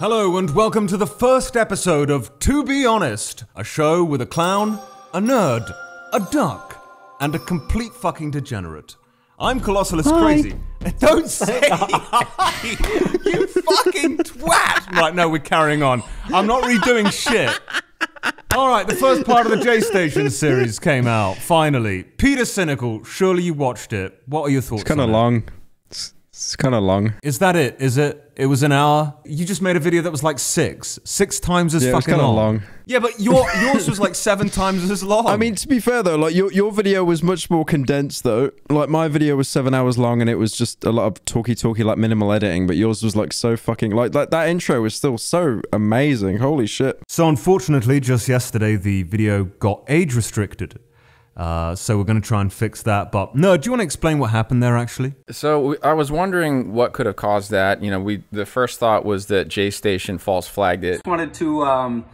Hello, and welcome to the first episode of To Be Honest, a show with a clown, a nerd, a duck, and a complete fucking degenerate. I'm Colossalis Crazy. Don't say hi! You fucking twat! Right, no, we're carrying on. I'm not redoing shit. Alright, the first part of the Jaystation series came out, finally. Pyrocynical, surely you watched it. What are your thoughts? It's kind of it? long. It's, it's kind of long. Is that it? Is it? It was an hour. You just made a video that was like six, six times as Yeah, fucking long. long. Yeah, but your yours was like seven times as long. I mean, to be fair though, like your your video was much more condensed though. Like my video was seven hours long and it was just a lot of talky talky like minimal editing, but yours was like so fucking like like that intro was still so amazing. Holy shit! so unfortunately, just yesterday the video got age restricted. Uh, so we're going to try and fix that. But no, do you want to explain what happened there? Actually, So we- I was wondering what could have caused that. You know, we the first thought was that Jaystation false flagged it. Just wanted to um,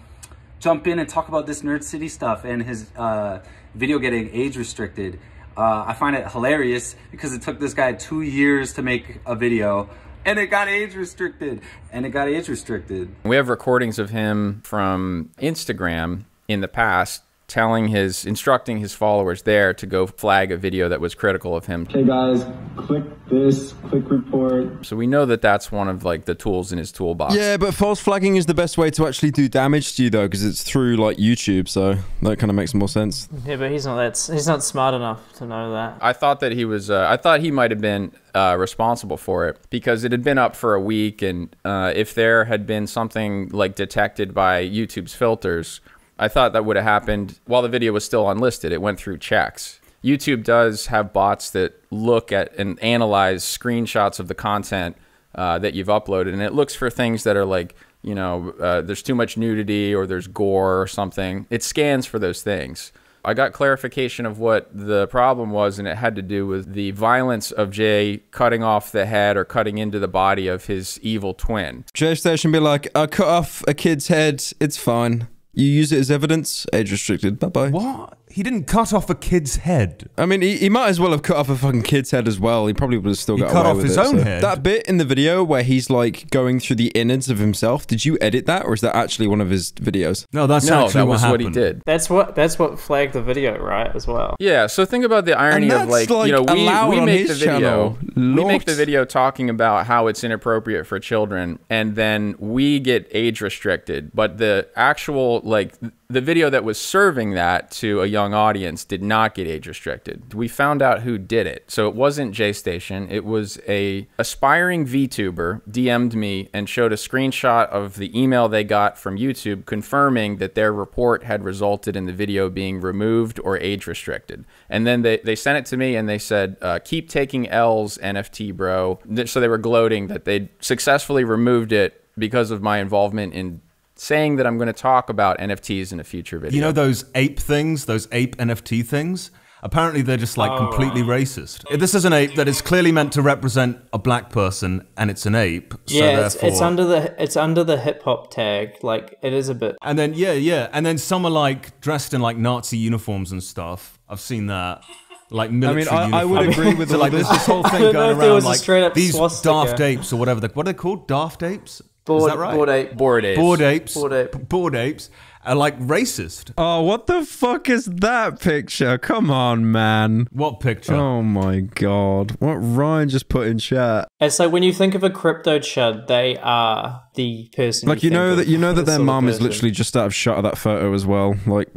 jump in and talk about this Nerd City stuff and his uh, video getting age restricted. Uh, I find it hilarious because it took this guy two years to make a video and it got age restricted. And it got age restricted. We have recordings of him from Instagram in the past telling his instructing his followers there to go flag a video that was critical of him. Hey guys, click this, click report. So we know that that's one of like the tools in his toolbox. Yeah, but false flagging is the best way to actually do damage to you though, because it's through like YouTube, so that kind of makes more sense. Yeah, but he's not that. He's not smart enough to know that. I thought that he was. Uh, I thought he might have been uh, responsible for it because it had been up for a week, and uh, if there had been something like detected by YouTube's filters, I thought that would have happened while the video was still unlisted. It went through checks. YouTube does have bots that look at and analyze screenshots of the content uh, that you've uploaded, and it looks for things that are like, you know, uh, there's too much nudity or there's gore or something. It scans for those things. I got clarification of what the problem was, and it had to do with the violence of Jay cutting off the head or cutting into the body of his evil twin. Jaystation be like, I cut off a kid's head, it's fine. You use it as evidence, age restricted. Bye bye. what? He didn't cut off a kid's head. I mean, he, he might as well have cut off a fucking kid's head as well. He probably would have still He got cut away off with his it, own so- head. That bit in the video where he's like going through the innards of himself. Did you edit that, or is that actually one of his videos? No, that's no, actually that what was what he did. That's what. That's what flagged the video, right? As well. Yeah, so think about the irony of that's, like, you know, we, we make the video we make the video talking about how it's inappropriate for children and then we get age restricted, but the actual like the video that was serving that to a young audience did not get age restricted. We found out who did it. So it wasn't Jaystation, it was a aspiring VTuber DM'd me and showed a screenshot of the email they got from YouTube confirming that their report had resulted in the video being removed or age restricted. And then they, they sent it to me and they said, uh, keep taking L's, NFT bro. So they were gloating that they'd successfully removed it because of my involvement in saying that I'm going to talk about NFTs in a future video. You know those ape things, those ape NFT things? Apparently, they're just like oh, completely racist. This is an ape that is clearly meant to represent a black person, and it's an ape. So yeah, it's, therefore, it's under the it's under the hip hop tag. Like it is a bit. And then yeah, yeah, and then some are like dressed in like Nazi uniforms and stuff. I've seen that. Like military I- mean, I I would agree with all like this. there's this whole thing don't know going if around was a like straight up these swastika. daft apes or whatever. They, what are they called? Daft apes? Bored, Is that right? bored ape. bored apes. Bored apes. Bored ape. Bored apes are like racist. Oh, what the fuck is that picture? Come on, man. What picture? Oh my god. What Ryan just put in chat. It's like when you think of a crypto chud, they are the person. Like you think know of that you know that their sort mom is literally just out of shot of that photo as well. Like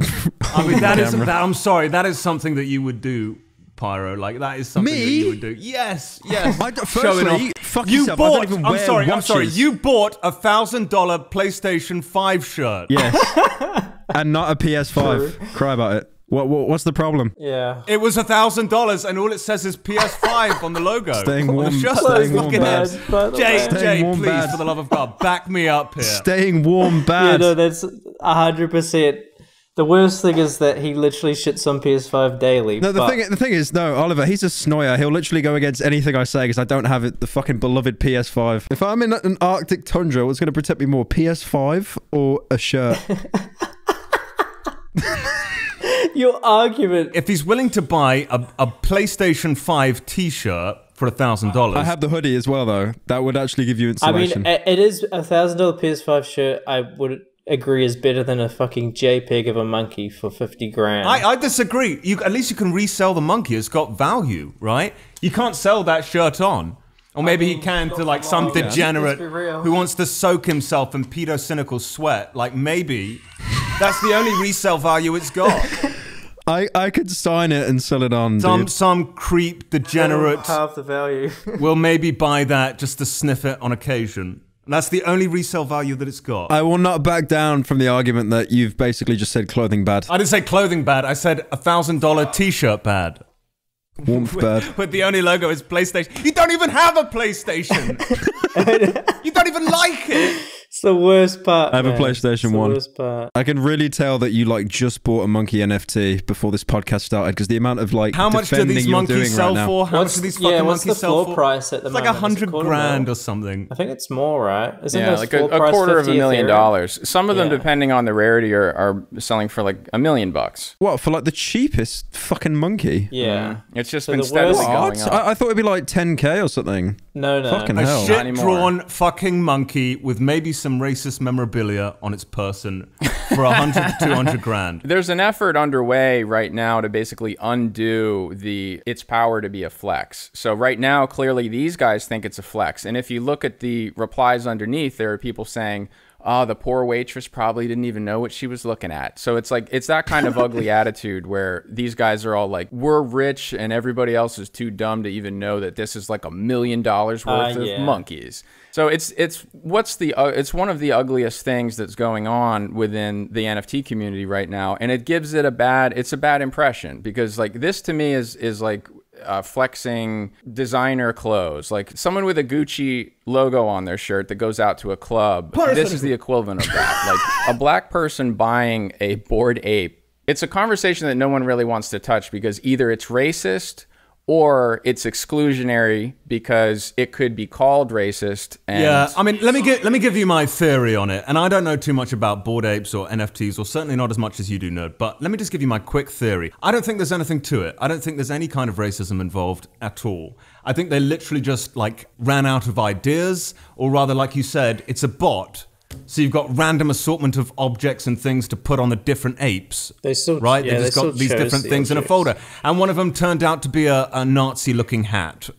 I mean, that is. camera. That, I'm sorry. That is something that you would do, Pyro. Like that is something that you would do. Yes, yes. I d- Showing firstly, off. fuck you yourself, I don't bought. even I'm wear sorry. I'm sorry. You bought a thousand dollar PlayStation Five shirt. Yes. and not a PS5. Cry about it. What, what what's the problem? Yeah. It was a thousand dollars, and all it says is PS5 on the logo. Staying warm- the staying Look warm at bad, this. by Jay, way. Jay, warm please, bad. for the love of God, back me up here. Staying warm bad. Yeah, bad. no, that's hundred percent. The worst thing is that he literally shits on PS5 daily. No, the but- thing the thing is, no, Oliver, he's a snoyer. He'll literally go against anything I say because I don't have it, the fucking beloved PS5. If I'm in an Arctic tundra, what's going to protect me more, PS5 or a shirt? Your argument. If he's willing to buy a, a PlayStation 5 t shirt for a thousand dollars. I have the hoodie as well, though. That would actually give you I mean, it it is a thousand dollar PS5 shirt. I would agree is better than a fucking JPEG of a monkey for fifty grand. I, I disagree. You at least you can resell the monkey. It's got value, right? You can't sell that shirt on. Or maybe he can to like some degenerate Let's be real. who wants to soak himself in pedo cynical sweat. Like maybe that's the only resale value it's got. I, I could sign it and sell it on. Some dude. some creep degenerate half the value. will maybe buy that just to sniff it on occasion. And that's the only resale value that it's got. I will not back down from the argument that you've basically just said clothing bad, I didn't say clothing bad. I said a thousand dollar t-shirt bad. warmth bad. But the only logo is PlayStation. You don't even have a PlayStation. you don't even like it. It's the worst part. I have a. PlayStation It's the 1. Worst part. I can really tell that you like just bought a monkey NFT before this podcast started because the amount of like How much do these monkeys sell right for? How What's- much do these yeah, fucking what's the monkeys sell floor for? price at the it's like a moment? Is it hundred grand mil? or something. I think it's more, right? Isn't Yeah, like a, floor a price quarter of a million Ethereum? dollars. Some of them, Yeah. depending on the rarity, are, are selling for like a million bucks. What for like the cheapest fucking monkey? Yeah. Mm. It's just So been the steadily worst- going up. I, I thought it'd be like 10k or something. No, no. Fucking A hell. Shit-drawn fucking monkey with maybe some racist memorabilia on its person for a hundred to two hundred grand. There's an effort underway right now to basically undo the its power to be a flex. So right now, clearly these guys think it's a flex. And if you look at the replies underneath, there are people saying, "Oh, the poor waitress probably didn't even know what she was looking at." So it's like it's that kind of ugly attitude where these guys are all like, "We're rich, and everybody else is too dumb to even know that this is like a million dollars worth Uh, of monkeys." So it's it's what's the uh, it's one of the ugliest things that's going on within the NFT community right now, and it gives it a bad it's a bad impression because like this to me is is like uh, flexing designer clothes, like someone with a Gucci logo on their shirt that goes out to a club. This is the equivalent of that, like a black person buying a bored ape. It's a conversation that no one really wants to touch because either it's racist or it's exclusionary because it could be called racist. Yeah, I mean, let me give let me give you my theory on it. And I don't know too much about bored apes or NFTs, or certainly not as much as you do, nerd. But let me just give you my quick theory. I don't think there's anything to it. I don't think there's any kind of racism involved at all. I think they literally just like ran out of ideas, or rather, like you said, it's a bot. So you've got random assortment of objects and things to put on the different apes. They still- right. yeah, they they just got these different the things in a folder, and one of them turned out to be a, a Nazi-looking hat.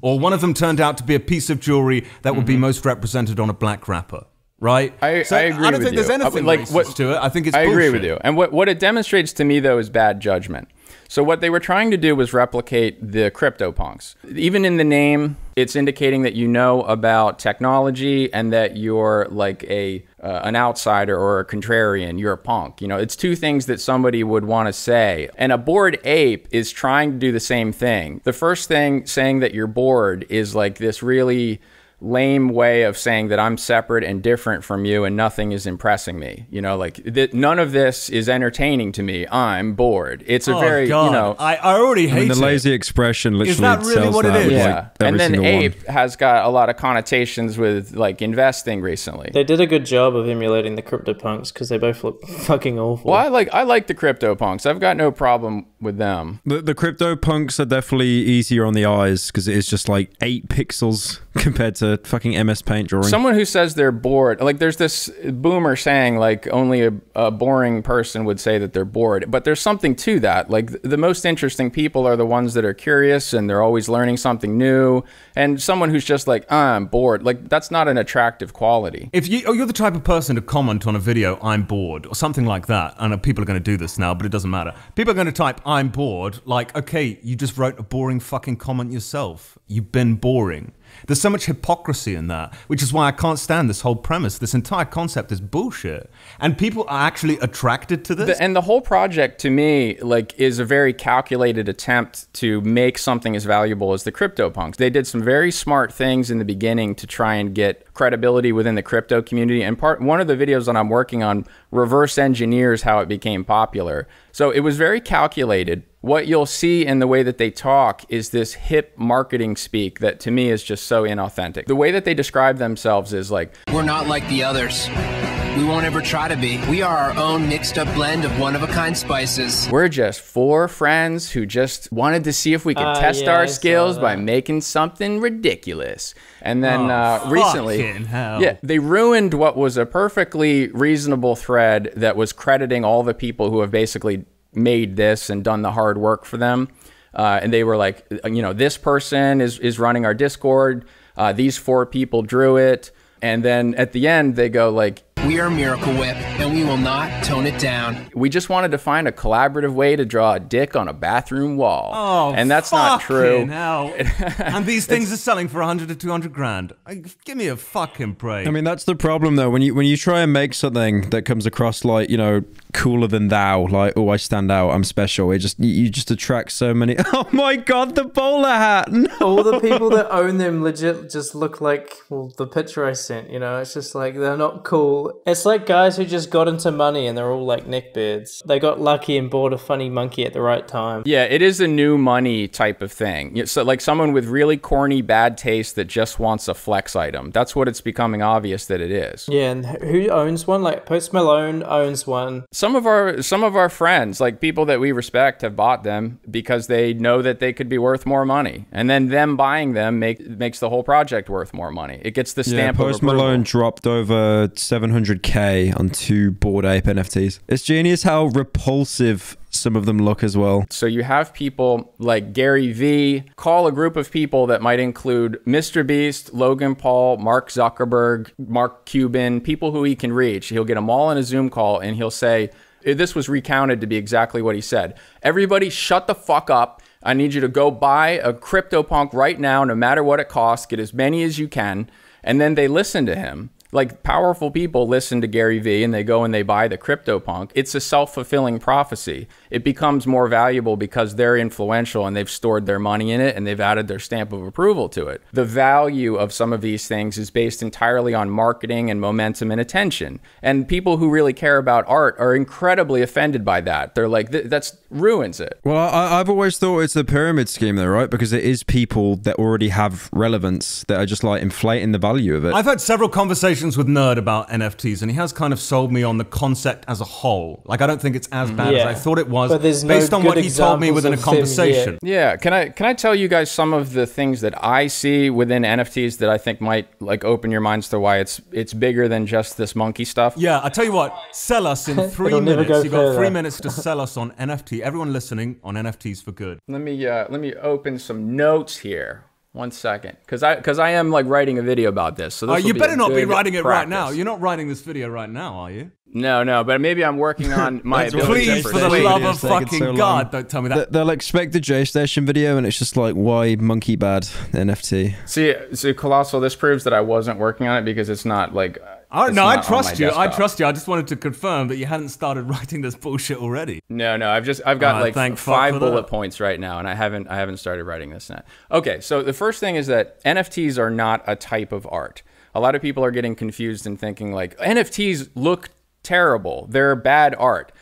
Or one of them turned out to be a piece of jewelry that would be most represented on a black wrapper, right? Mm-hmm. I, So I agree I don't with think there's you. anything like racist what to it. I think it's I agree with you. And what what it demonstrates to me though is bad judgment. So what they were trying to do was replicate the CryptoPunks. Even in the name, it's indicating that you know about technology and that you're like a uh, an outsider or a contrarian. You're a punk. You know, it's two things that somebody would want to say. And a bored ape is trying to do the same thing. The first thing saying that you're bored is like this really lame way of saying that I'm separate and different from you and nothing is impressing me. You know, like th- none of this is entertaining to me. I'm bored. It's a Oh, very, God. you know, I, I already I hate mean, the it. lazy expression literally that really what it that is? with, yeah. like, and then ape one. has got a lot of connotations with like investing recently. They did a good job of emulating the CryptoPunks because they both look fucking awful. well, I like I like the crypto punks. I've got no problem with them. The, the crypto punks are definitely easier on the eyes because it is just like eight pixels compared to fucking MS Paint drawing. Someone who says they're bored, like there's this boomer saying like only a, a boring person would say that they're bored, but there's something to that. Like th- the most interesting people are the ones that are curious and they're always learning something new. And someone who's just like, ah, I'm bored, like that's not an attractive quality. If you, oh, you're the type of person to comment on a video, I'm bored, or something like that. I know uh, people are going to do this now, but it doesn't matter. People are going to type, I'm bored. Like, okay, you just wrote a boring fucking comment yourself. You've been boring. There's so much hypocrisy in that, which is why I can't stand this whole premise. This entire concept is bullshit. And people are actually attracted to this. The- and the whole project to me like is a very calculated attempt to make something as valuable as the CryptoPunks. They did some very smart things in the beginning to try and get credibility within the crypto community. And part one of the videos that I'm working on reverse engineers how it became popular. So it was very calculated. What you'll see in the way that they talk is this hip marketing speak that to me is just so inauthentic. The way that they describe themselves is like We're not like the others. We won't ever try to be. We are our own mixed up blend of one of a kind spices. We're just four friends who just wanted to see if we could Ah, test yeah, our saw skills by making something ridiculous. And then Oh, uh, recently, hell. yeah, they ruined what was a perfectly reasonable thread that was crediting all the people who have basically made this and done the hard work for them. Uh, and they were like, you know, this person is is running our Discord. Uh, these four people drew it. And then at the end, they go like, We are Miracle Whip, and we will not tone it down. we just wanted to find a collaborative way to draw a dick on a bathroom wall. Oh, and that's not true. hell. and these things are selling for 100 to 200 grand. Give me a fucking break. I mean, that's the problem though. When you when you try and make something that comes across like you know cooler than thou, like oh I stand out, I'm special. It just you, you just attract so many. Oh my god, the bowler hat! No. All the people that own them legit just look like well the picture I sent. You know, it's just like they're not cool. It's like guys who just got into money and they're all like neckbeards. They got lucky and bought a funny monkey at the right time. Yeah, it is a new money type of thing. So, like someone with really corny, bad taste that just wants a flex item. That's what it's becoming obvious that it is. Yeah, and who owns one? Like Post Malone owns one. Some of our some of our friends, like people that we respect, have bought them because they know that they could be worth more money, and then them buying them make makes the whole project worth more money. It gets the stamp Post of approval. Yeah, Post Malone dropped over 700k on two Bored Ape NFTs. It's genius how repulsive some of them look as well. So you have people like Gary Vee call a group of people that might include Mr. Beast, Logan Paul, Mark Zuckerberg, Mark Cuban, people who he can reach. He'll get them all in a Zoom call and he'll say, eh, this was recounted to be exactly what he said. Everybody shut the fuck up. I need you to go buy a CryptoPunk right now, no matter what it costs. Get as many as you can. And then they listen to him like powerful people listen to Gary Vee and they go and they buy the CryptoPunk. It's a self-fulfilling prophecy. It becomes more valuable because they're influential and they've stored their money in it and they've added their stamp of approval to it. The value of some of these things is based entirely on marketing and momentum and attention. And people who really care about art are incredibly offended by that. They're like "Th- that's ruins it. Well, I, I've always thought it's a pyramid scheme, though, right? Because it is people that already have relevance that are just like inflating the value of it. I've had several conversations with Nerd about NFTs, and he has kind of sold me on the concept as a whole. Like, I don't think it's as bad as I thought it was, But there's no based on what he told me within a conversation. Yeah, can I can I tell you guys some of the things that I see within NFTs that I think might like open your minds to why it's it's bigger than just this monkey stuff? Yeah, I tell you what, sell us in 3 minutes. go You've got three minutes to sell us on NFT. Everyone listening on NFTs for good. Let me uh, let me open some notes here. One second, because I because I am like writing a video about this. So this Oh, you better a not be writing it right now. You're not writing this video right now, are you? No, no, but maybe I'm working on my That's ability Please, for the Wait, love of is fucking so. God, don't tell me that. They'll expect the Jaystation video, and it's just like, why monkey bad NFT? See, see, colossal. This proves that I wasn't working on it because it's not like. Oh, it's no, I not on trust my you. I trust you. I just wanted to confirm that you hadn't started writing this bullshit already. No, no, I've just I've got like thank f- fuck five bullet that. points right now, and I haven't I haven't started writing this yet. Okay, so the first thing is that NFTs are not a type of art. A lot of people are getting confused and thinking like NFTs look terrible. They're bad art.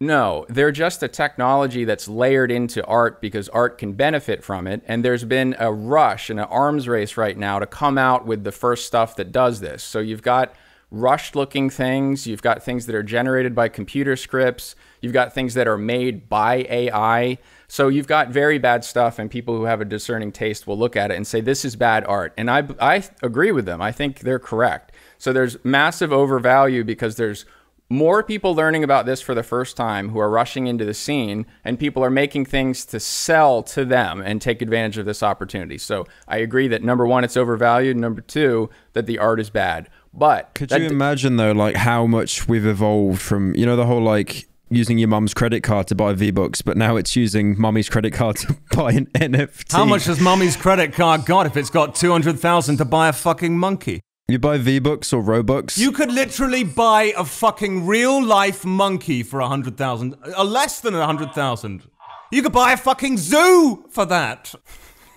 No, they're just a technology that's layered into art because art can benefit from it. And there's been a rush and an arms race right now to come out with the first stuff that does this. So you've got rushed looking things, you've got things that are generated by computer scripts, you've got things that are made by AI. So you've got very bad stuff, and people who have a discerning taste will look at it and say, This is bad art. And I, I agree with them. I think they're correct. So there's massive overvalue because there's more people learning about this for the first time who are rushing into the scene and people are making things to sell to them and take advantage of this opportunity. So I agree that number 1 it's overvalued, number 2 that the art is bad. But Could you imagine though, like how much we've evolved from you know the whole like using your mum's credit card to buy V Bucks, but now it's using mummy's credit card to buy an NFT. How much has mummy's credit card got if it's got 200,000 to buy a fucking monkey? You buy V Bucks or Robux? You could literally buy a fucking real life monkey for a 100,000, uh, less than a 100,000. You could buy a fucking zoo for that.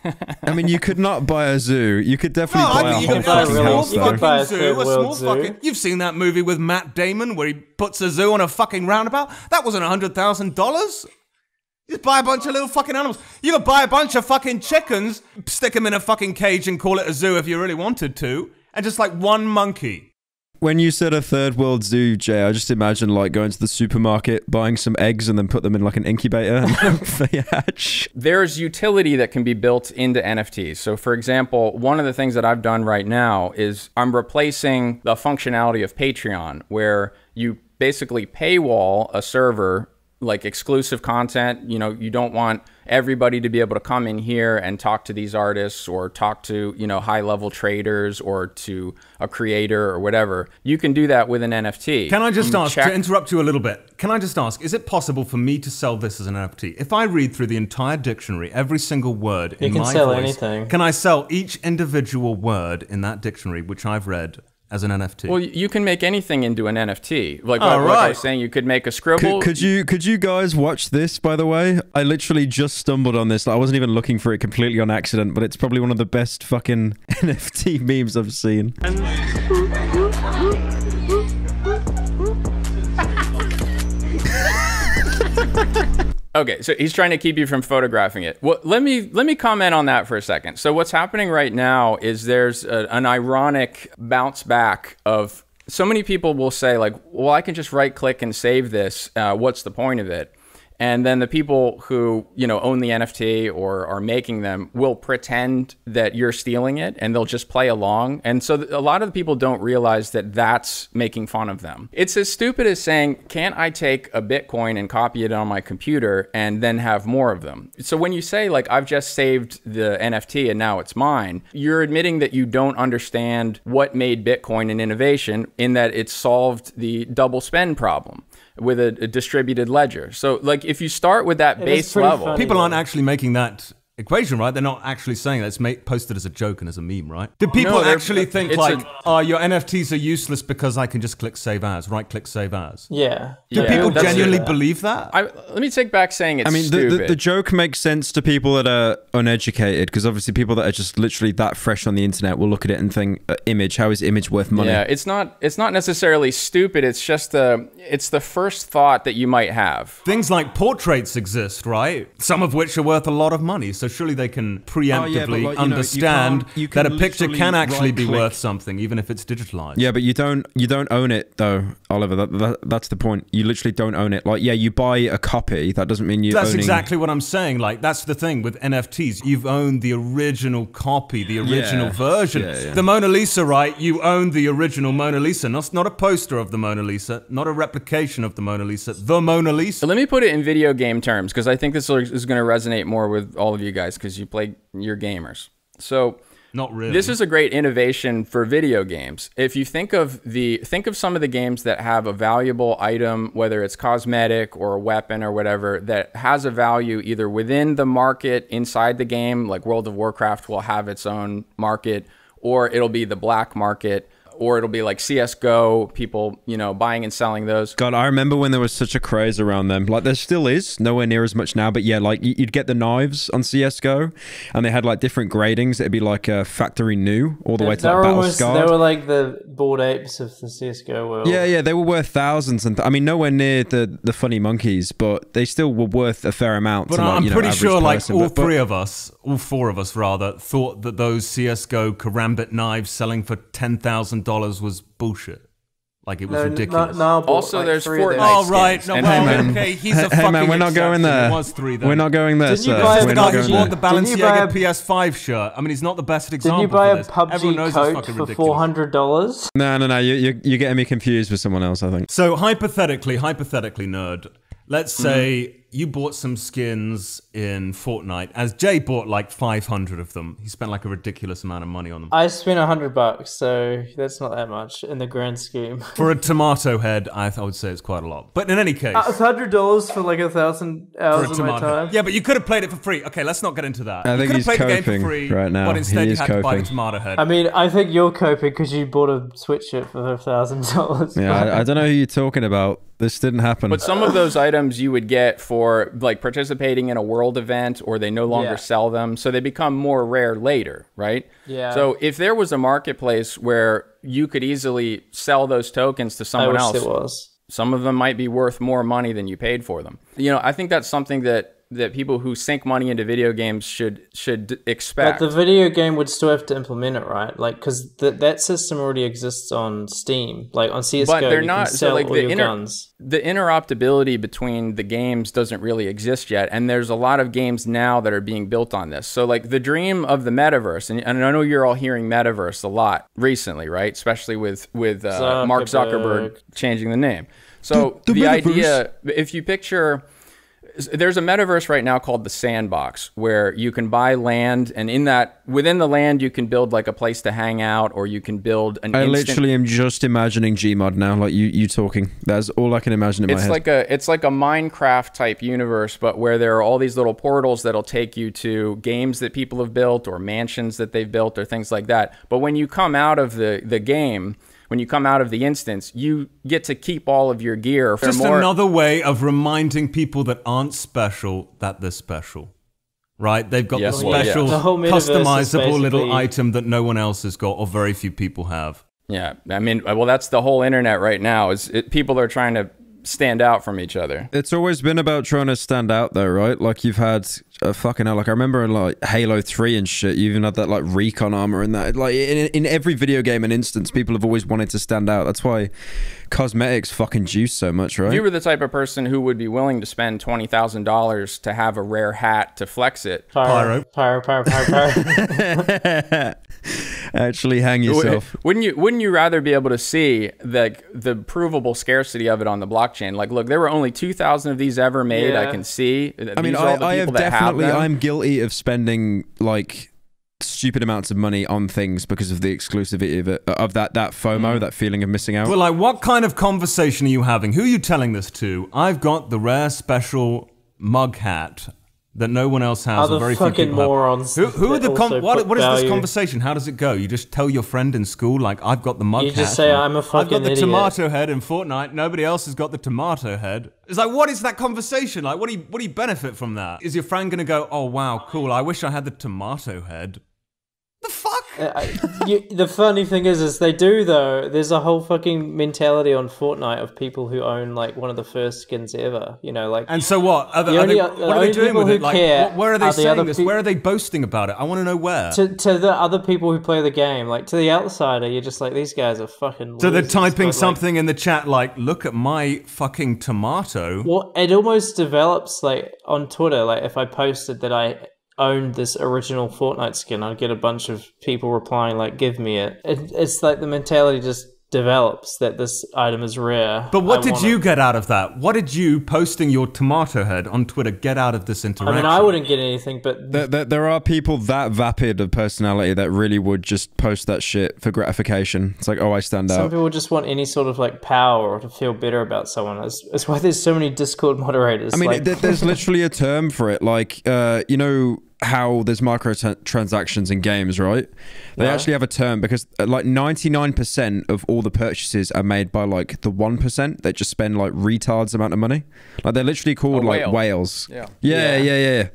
I mean, you could not buy a zoo. You could definitely No, I buy a think you whole could buy a small house you could buy a fucking zoo, third a small zoo. fucking. You've seen that movie with Matt Damon where he puts a zoo on a fucking roundabout? That wasn't a $100,000. Just buy a bunch of little fucking animals. You could buy a bunch of fucking chickens, stick them in a fucking cage and call it a zoo if you really wanted to, and just like one monkey. when you said a third world zoo, Jay, I just imagine like going to the supermarket, buying some eggs, and then put them in like an incubator and they hatch. there's utility that can be built into NFTs. So, for example, one of the things that I've done right now is I'm replacing the functionality of Patreon, where you basically paywall a server like exclusive content. You know, you don't want everybody to be able to come in here and talk to these artists or talk to, you know, high level traders or to a creator or whatever. You can do that with an NFT. Can I just You ask, check- to interrupt you a little bit, can I just ask, is it possible for me to sell this as an NFT? If I read through the entire dictionary, every single word in can my sell voice, anything. can I sell each individual word in that dictionary, which I've read, as an NFT? Well, you can make anything into an NFT. Like, All like, like I was saying, you could make a scribble. Could, could you could you guys watch this? By the way, I literally just stumbled on this. I wasn't even looking for it completely on accident, but it's probably one of the best fucking NFT memes I've seen. Okay, so he's trying to keep you from photographing it. Well, let me let me comment on that for a second. So what's happening right now is there's a, an ironic bounce back of so many people will say like, well, I can just right click and save this. Uh, what's the point of it? And then the people who, you know, own the NFT or are making them will pretend that you're stealing it and they'll just play along. And so a lot of the people don't realize that that's making fun of them. It's as stupid as saying, can't I take a Bitcoin and copy it on my computer and then have more of them? So when you say, like, I've just saved the NFT and now it's mine, you're admitting that you don't understand what made Bitcoin an innovation in that it solved the double spend problem with a, a distributed ledger. So, like, if you start with that It is base level, funny. People aren't actually making that equation, right? They're not actually saying that. It's ma- posted as a joke and as a meme, right? Do people No, actually think like, a- oh, your NFTs are useless because I can just click save as, right click save as? Yeah. Do Yeah, people that's- genuinely believe that? I, let me take back saying it's I mean, the, stupid. the, the joke makes sense to people that are uneducated because obviously people that are just literally that fresh on the internet will look at it and think, uh, "Image, how is image worth money?" Yeah, it's not it's not necessarily stupid. It's just the it's the first thought that you might have. Things like portraits exist, right? Some of which are worth a lot of money. So surely they can preemptively Oh, yeah, but, like, you know, you understand can't- you that a picture can actually be right-click- worth something, even if it's digitalized. Yeah, but you don't you don't own it though, Oliver. That, that that's the point. You literally don't own it. Like, yeah, you buy a copy. That doesn't mean you. That's owning... exactly what I'm saying. Like, that's the thing with NFTs. You've owned the original copy, the original Yeah. version. Yeah, yeah. The Mona Lisa, right? You own the original Mona Lisa. Not, not a poster of the Mona Lisa, not a replication of the Mona Lisa, the Mona Lisa. So let me put it in video game terms because I think this is going to resonate more with all of you guys because you play you're gamers. So Not really. This is a great innovation for video games. If you think of the think of some of the games that have a valuable item, whether it's cosmetic or a weapon or whatever, that has a value either within the market inside the game, like World of Warcraft will have its own market, or it'll be the black market, or it'll be like CS:GO, people you know buying and selling those. God, I remember when there was such a craze around them. Like there still is, nowhere near as much now. But yeah, like you'd get the knives on CS:GO, and they had like different gradings. It'd be like a factory new all the way to they, like battle almost, they were like the bored apes of the CSGO world. Yeah, yeah, they were worth thousands, and th- I mean nowhere near the the funny monkeys, but they still were worth a fair amount. But to, like, I'm you know, pretty average sure, like all But- but- three of us, all four of us rather, thought that those CS:GO karambit knives selling for ten thousand dollars was bullshit. Like it was No, ridiculous. no, no, Also, like, there's three of them. Fortnite Oh right, no, And well, hey, man. okay, he's a hey fucking man, we're not going there. It was three then. We're not going there, Didn't you sir. buy a the not guy who bought the Didn't you buy Balenciaga a- PS5 shirt. I mean, he's not the best example. Did example you buy a this. Everyone knows PUBG it's coat for four hundred dollars? No, no, no. You, you, you're getting me confused with someone else. I think. So hypothetically, hypothetically, nerd. Let's say you bought some skins in Fortnite, as Jay bought like 500 of them. He spent like a ridiculous amount of money on them. I spent hundred bucks, so that's not that much in the grand scheme. For a tomato head, I, th- I would say it's quite a lot. But in any case, uh, It's hundred dollars for like a thousand for hours a of my tomato. time. Yeah, but you could have played it for free. Okay, let's not get into that. I you think could have he's played the game coping for free, right now. but instead He you is had to buy the tomato head. I mean, I think you're coping because you bought a sweatshirt for a thousand dollars. Yeah, I, I don't know who you're talking about. This didn't happen. But some of those items you would get for like participating in a world event, or they no longer Yeah. sell them, so they become more rare later, right? Yeah. So if there was a marketplace where you could easily sell those tokens to someone else, some of them might be worth more money than you paid for them. You know, I think that's something that that people who sink money into video games should should expect. But the video game would still have to implement it, right? Like, because th- that system already exists on Steam. Like on CS:GO, but they're you not can sell so like the inter- guns. the interoperability between the games doesn't really exist yet and there's a lot of games now that are being built on this so like the dream of the metaverse and, and i know you're all hearing metaverse a lot recently right especially with with uh, mark zuckerberg Zuckerberg. changing the name so The- the, the idea if you picture there's a metaverse right now called the sandbox where you can buy land and in that within the land you can build like a place to hang out or you can build an I literally am just imagining Gmod now, like you you talking. That's all I can imagine in my it's head. like a it's like a Minecraft type universe, but where there are all these little portals that'll take you to games that people have built or mansions that they've built or things like that. But when you come out of the the game, when you come out of the instance, you get to keep all of your gear. For Just more, another way of reminding people that aren't special that they're special. Right? They've got Yes, the well, yeah. special, The whole metaverse customizable little item that no one else has got or very few people have. Yeah, I mean, well, that's the whole internet right now. Is it, people are trying to stand out from each other. It's always been about trying to stand out, though, right? Like you've had a fucking hell. Like I remember in like Halo Three and shit. You even had that like recon armor and that. Like in, in every video game and instance, people have always wanted to stand out. That's why cosmetics fucking juice so much, right? You were the type of person who would be willing to spend twenty thousand dollars to have a rare hat to flex it, Pyro, pyro, pyro, pyro, pyro. Actually, hang yourself. Wouldn't you wouldn't you rather be able to see the the provable scarcity of it on the blockchain? Like, look, there were only two thousand of these ever made. I can see. I mean, I, I have definitely. I'm guilty of spending like stupid amounts of money on things because of the exclusivity of it, of that that FOMO, mm. that feeling of missing out. Well, like, what kind of conversation are you having? Who are you telling this to? I've got the rare special mug hat that no one else has. Other or very few fucking people have. morons Who, who are the also what, what is this conversation? How does it go? You just tell your friend in school, like, I've got the mug You just say, "I'm a I've got the idiot." tomato head in Fortnite. Nobody else has got the tomato head. It's like, what is that conversation? Like, what do you what do you benefit from that? Is your friend gonna go, oh wow, cool? I wish I had the tomato head. The fuck? Uh, I- you, the funny thing is, is they do though. There's a whole fucking mentality on Fortnite of people who own like one of the first skins ever. You know, like And so what? Are they, The are only- they- the what are only they doing people with who it? Like, care wh- where are they are saying other this? peop- where are they boasting about it? I want to know where. to to the other people who play the game, like to the outsider, you're just like these guys are fucking. So they're typing but, like, something in the chat like, "Look at my fucking tomato." Well, it almost develops like on Twitter. Like if I posted that I owned this original Fortnite skin, I'd get a bunch of people replying like, "Give me it." it it's like the mentality just develops that this item is rare. But what I did you it. get out of that? What did you posting your tomato head on Twitter get out of this interaction? I mean, I wouldn't get anything, but There, there, there are people that vapid of personality that really would just post that shit for gratification. It's like, oh, I stand some out. Some people just want any sort of like power or to feel better about someone. That's, that's why there's so many Discord moderators. I mean, like, there- there's literally a term for it. Like, uh, you know how there's microtransactions in games, right? They Yeah. actually have a term because uh, like 99% of all the purchases are made by like the 1% that just spend like retards amount of money. Like they're literally called A like whale. whales. Yeah. Yeah, Yeah. yeah, yeah.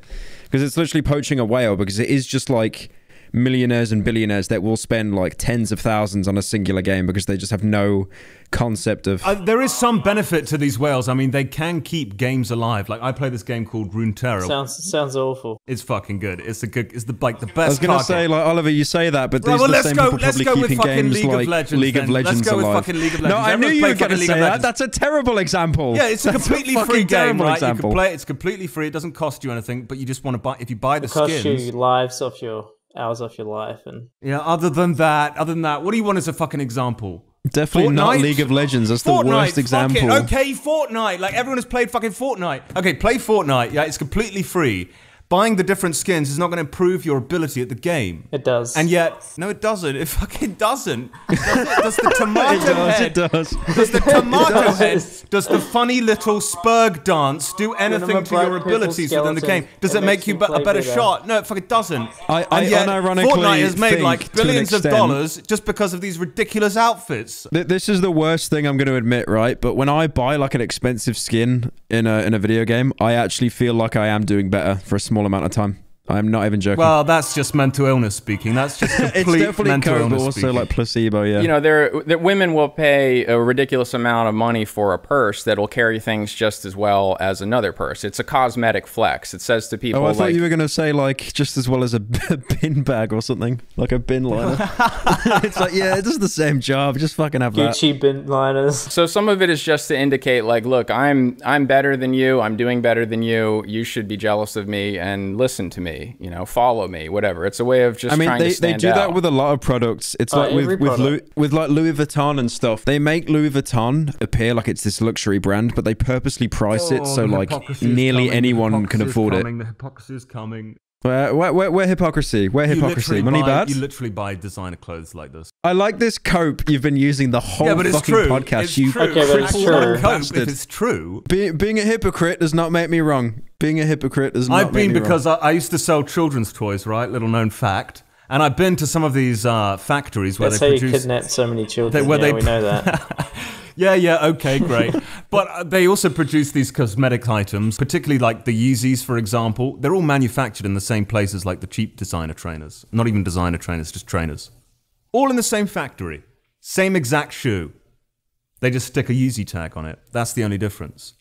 Because it's literally poaching a whale because it is just like millionaires and billionaires that will spend like tens of thousands on a singular game because they just have no concept of Uh, there is some benefit to these whales. I mean, they can keep games alive. Like I play this game called Runeterra. sounds sounds awful. it's fucking good. It's a good. It's the like the best. I was gonna card say, game. like Oliver, you say that, but Right, these well, are the let's same go- people let's probably go with keeping fucking games League of like Legends League of then. Let's Legends go with fucking League of Legends. No, Legends. I knew you were gonna League say that. That's a terrible example. Yeah, it's a That's completely fucking free game, terrible right? Example. You can play it. It's completely free. It doesn't cost you anything, but you just want to buy. If you buy the It costs skins, you lives off your hours off your life, and yeah. Other than that, other than that, what do you want as a fucking example? Definitely not League of Legends. That's Fortnite, the worst example. It. Okay, Fortnite. Like everyone has played fucking Fortnite. Okay, play Fortnite. Yeah, it's completely free. Buying the different skins is not going to improve your ability at the game. it does. And yet, no, it doesn't. It fucking doesn't. Does, it? does the tomato it does. head? It does. Does the tomato does. head? Does the funny little Spurg dance do anything to your purple abilities within the game? Does it it, make you you a better better. shot? No, it fucking doesn't. I, I and yet, Fortnite has made like billions of dollars just because of these ridiculous outfits. This is the worst thing I'm going to admit, right? But when I buy like an expensive skin in a in a video game, I actually feel like I am doing better for a small amount of time. I'm not even joking. Well, that's just mental illness speaking. That's just it's complete definitely mental coke, but illness also speaking. like placebo. Yeah. you know there that women will pay a ridiculous amount of money for a purse that will carry things just as well as another purse it's a cosmetic flex it says to people Oh, I thought like you were gonna say like just as well as a bin bag or something, like a bin liner. it's like yeah, it does the same job. Just fucking have that. Gucci bin liners. so some of it is just to indicate like look i'm i'm better than you i'm doing better than you you should be jealous of me and listen to me you know follow me whatever it's a way of just I mean, trying they, to they stand do that with a lot of products. It's Oh, like with with Louis, with like Louis Vuitton and stuff. They make Louis Vuitton appear like it's this luxury brand, but they purposely price it Oh, so like nearly coming, anyone can hypocrisy is afford it. The hypocrisy is coming. Where, where, where, where hypocrisy? Where hypocrisy? Money buy, bad? You literally buy designer clothes like this. I like this cope you've been using the whole yeah, but it's fucking true. podcast. It's you true. Okay, but it's true. cope If it's true. Be, being a hypocrite does not make me wrong. Being a hypocrite does not I've been because I, I used to sell children's toys, right? Little known fact. And I've been to some of these uh, factories where That's they how you produce. kidnap so many children. where yeah, they- we know that. Yeah, yeah, okay, great. but uh, they also produce these cosmetic items, particularly like the Yeezys, for example. They're all manufactured in the same places like the cheap designer trainers. Not even designer trainers, just trainers. All in the same factory. Same exact shoe. They just stick a Yeezy tag on it. That's the only difference.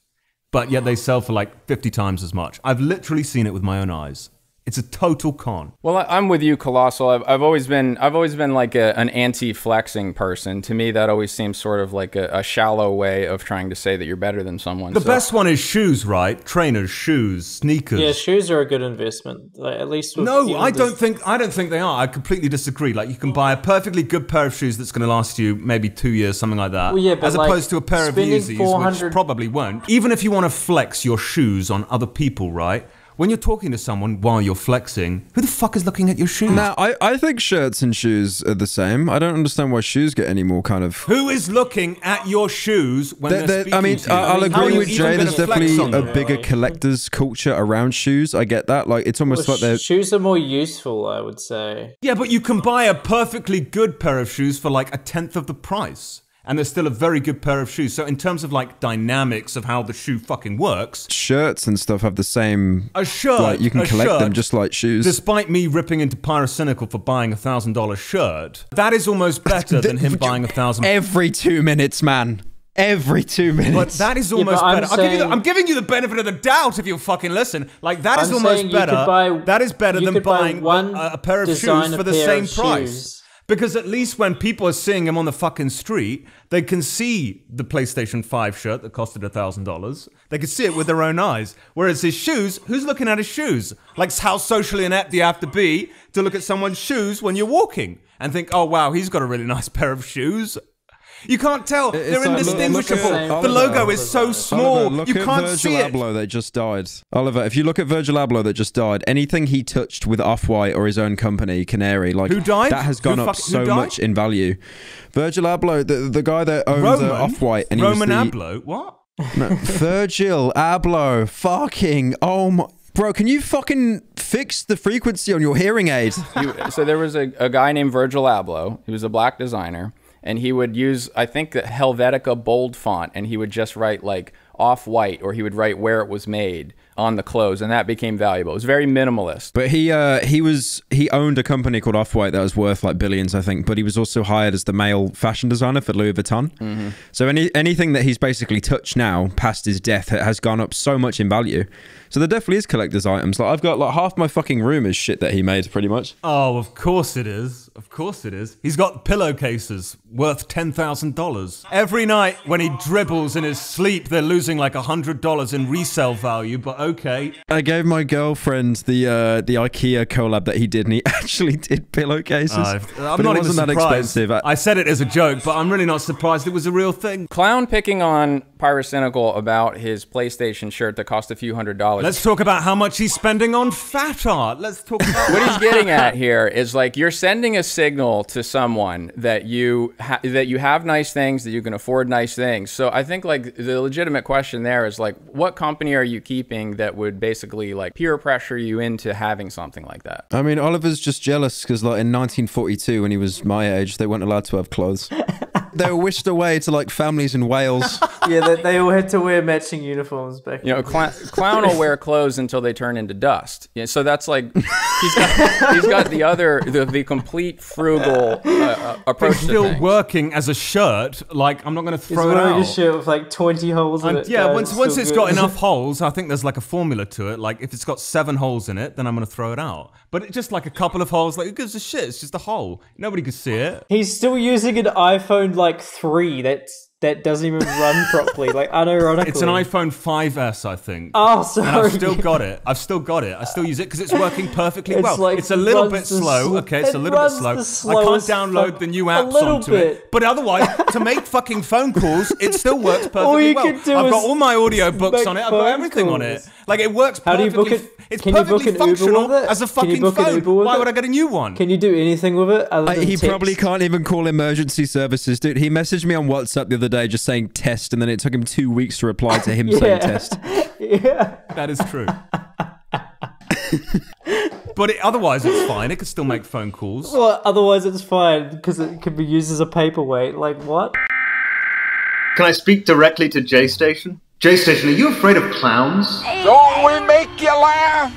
But yet they sell for like 50 times as much. I've literally seen it with my own eyes. It's a total con. Well, I- I'm with you, Colossal. I've, I've always been I've always been like a, an anti-flexing person. To me, that always seems sort of like a, a shallow way of trying to say that you're better than someone. The So- best one is shoes, right? Trainers, shoes, sneakers. yeah, shoes are a good investment. Like, at least with, No, you know, I there's- don't think I don't think they are. I completely disagree. Like you can buy a perfectly good pair of shoes that's going to last you maybe two years, something like that. Well, yeah, but as like, opposed to a pair of spending Yeezys, 400 which probably won't. Even if you want to flex your shoes on other people, right? When you're talking to someone while you're flexing, who the fuck is looking at your shoes? Now, I, I think shirts and shoes are the same. I don't understand why shoes get any more kind of. Who is looking at your shoes when There- they're there- I mean, to you? I- I'll agree with even Jay. There's definitely a them? bigger collector's culture around shoes. I get that. Like, it's almost like they're. shoes are more useful, I would say. Yeah, but you can buy a perfectly good pair of shoes for like a tenth of the price. And they're still a very good pair of shoes. So in terms of like dynamics of how the shoe fucking works, Shirts and stuff have the same. a shirt, Like, you can a collect them just like shoes. Despite me ripping into Pyrocynical for buying a thousand dollar shirt, that is almost better than him buying a thousand. Every two minutes, man. Every two minutes. But minutes. that is almost I'm better. I'll give you the, saying- I'm giving you the benefit of the doubt if you fucking listen. Like that is I'm almost better. buy- that is better than buy buying one a, a pair of shoes for the same price. shoes. Because at least when people are seeing him on the fucking street, they can see the PlayStation 5 shirt that costed $1,000. They can see it with their own eyes. Whereas his shoes, who's looking at his shoes? Like, how socially inept do you have to be to look at someone's shoes when you're walking and think, oh, wow, he's got a really nice pair of shoes? You can't tell. It's They're like, look- look at indistinguishable. Oliver. the logo is so small. Oliver, look you at can't Virgil see it. Abloh that just died. Oliver, if you look at Virgil Abloh that just died, anything he touched with Off White or his own company, Canary, like Who died? that has Who gone up fuck- so much in value. Virgil Abloh, the the guy that owns uh, Off White, and Roman he was the, Abloh. What? No, Virgil Abloh, fucking oh my. Bro, can you fucking fix the frequency on your hearing aid? You- so there was a, a guy named Virgil Abloh. He was a black designer, and he would use I think the Helvetica bold font, and he would just write like off white, or he would write where it was made on the clothes, and that became valuable. It was very minimalist. But he uh he was he owned a company called Off White that was worth like billions, I think. But he was also hired as the male fashion designer for Louis Vuitton. So any anything that he's basically touched now, past his death, has gone up so much in value. So there definitely is collector's items. Like I've got like half my fucking room is shit that he made, pretty much. Oh, of course it is. Of course it is. He's got pillowcases worth ten thousand dollars. Every night when he dribbles in his sleep, they're losing like a hundred dollars in resale value. But okay, I gave my girlfriend the uh the IKEA collab that he did, and he actually did pillowcases. Uh, I'm it not even wasn't that surprised. expensive. I- I said it as a joke, but I'm really not surprised it was a real thing. Clown picking on Pyrocynical about his PlayStation shirt that cost a few hundred dollars. Let's talk about how much he's spending on fat art. Let's talk about what he's getting at here is like you're sending a signal to someone that you ha- that you have nice things that you can afford nice things. So I think like the legitimate question there is like what company are you keeping that would basically like peer pressure you into having something like that? I mean, Oliver's just jealous because, like, in 1942, when he was my age, they weren't allowed to have clothes. they were whisked away to like families in Wales. yeah, they, they all had to wear matching uniforms back. You know, cl- clown will wear clothes until they turn into dust. Yeah, so that's like he's got he's got the other the, the complete frugal uh, uh, approach It's still things. working as a shirt. Like I'm not going to He's throw it wearing out. a shirt with like 20 holes in I'm- it. yeah, guys, once it's once still it's good. got enough holes, I think there's like a formula to it. Like if it's got seven holes in it, then I'm gonna throw it out. But it, just like a couple of holes, like who gives a shit? It's just a hole. Nobody can see it. He's still using an iPhone like 3 that's that doesn't even run properly, like unironically. It's an iPhone 5S, I think. Oh, And sorry. I've still got it. I've still got it. I still use it because it's working perfectly It's well. like it's a little bit slow. sl- okay, it's a little bit slow. I can't download fuck- the new apps onto bit. it. But otherwise, to make fucking phone calls, it still works perfectly All you well. can do I've got all my audio books on it. I've got everything on it. Calls. Like it works How do you perfectly. book it? It's Can you book perfectly an Uber functional with it? as a Can you fucking book an phone. Uber with Why it? would I get a new one? Can you do anything with it other I, than he text? probably can't even call emergency services, dude. He messaged me on WhatsApp the other day just saying test, and then it took him two weeks to reply to him saying test. yeah. That is true. but it, otherwise, it's fine. It could still make phone calls. Well, otherwise it's fine because it can be used as a paperweight. Like what? Can I speak directly to Jaystation? Jaystation, are you afraid of clowns? Don't we make you laugh?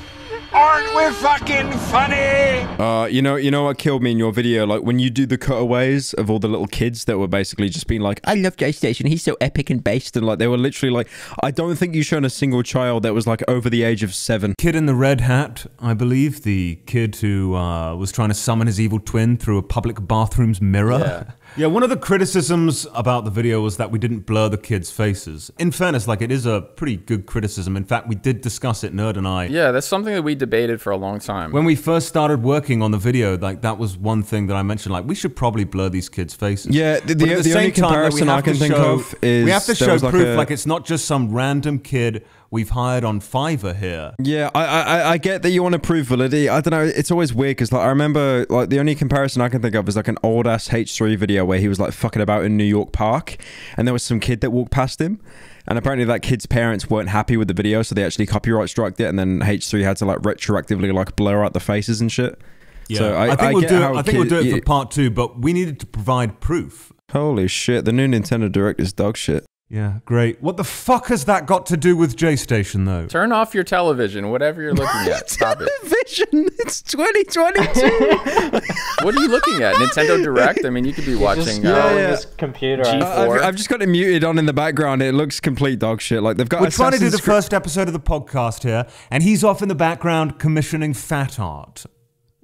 Aren't we fucking funny? Uh, you know, you know what killed me in your video? Like when you do the cutaways of all the little kids that were basically just being like, "I love Jaystation. He's so epic and based," and like they were literally like, I don't think you've shown a single child that was like over the age of seven. Kid in the red hat, I believe, the kid who uh, was trying to summon his evil twin through a public bathroom's mirror. Yeah. Yeah, one of the criticisms about the video was that we didn't blur the kids' faces. In fairness, like it is a pretty good criticism. In fact, we did discuss it, Nerd and I. Yeah, that's something that we debated for a long time. When we first started working on the video, like that was one thing that I mentioned. Like we should probably blur these kids' faces. Yeah, the- But the- at the only same time, like, we comparison I have can to think show- of is we have to show was like proof. a- like it's not just some random kid we've hired on Fiverr here. Yeah, I, I I get that you want to prove validity. I don't know. It's always weird because like I remember like the only comparison I can think of is like an old ass H3 video where he was like fucking about in New York Park, and there was some kid that walked past him, and apparently that kid's parents weren't happy with the video, so they actually copyright struck it, and then H3 had to like retroactively like blur out the faces and shit. Yeah, So I, I think I we'll do. It, I think we'll do it for part two, but we needed to provide proof. Holy shit! The new Nintendo Direct is dog shit. Yeah, great. What the fuck has that got to do with Jaystation, though? Turn off your television, whatever you're looking at. Stop it. Vision. It's 2022. What are you looking at? Nintendo Direct? I mean, you could be Just watching. yeah, Uh, yeah. this computer. G- I- I've, Four. I've just got it muted on in the background. It looks complete dog shit. Like they've got. We're trying to do the Assassin's first episode of the podcast here, and he's off in the background commissioning fat art.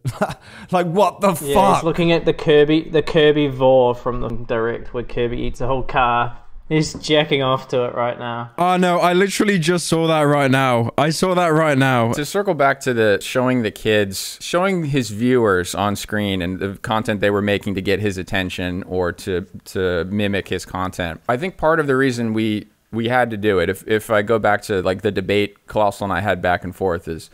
like what the yeah, fuck? he's looking at the Kirby, the Kirby Vor from the direct, where Kirby eats a whole car. He's jacking off to it right now. Oh no, I literally just saw that right now. I saw that right now. to circle back to the showing the kids, showing his viewers on screen and the content they were making to get his attention or to to mimic his content. I think part of the reason we we had to do it, if if I go back to like the debate Colossal and I had back and forth, is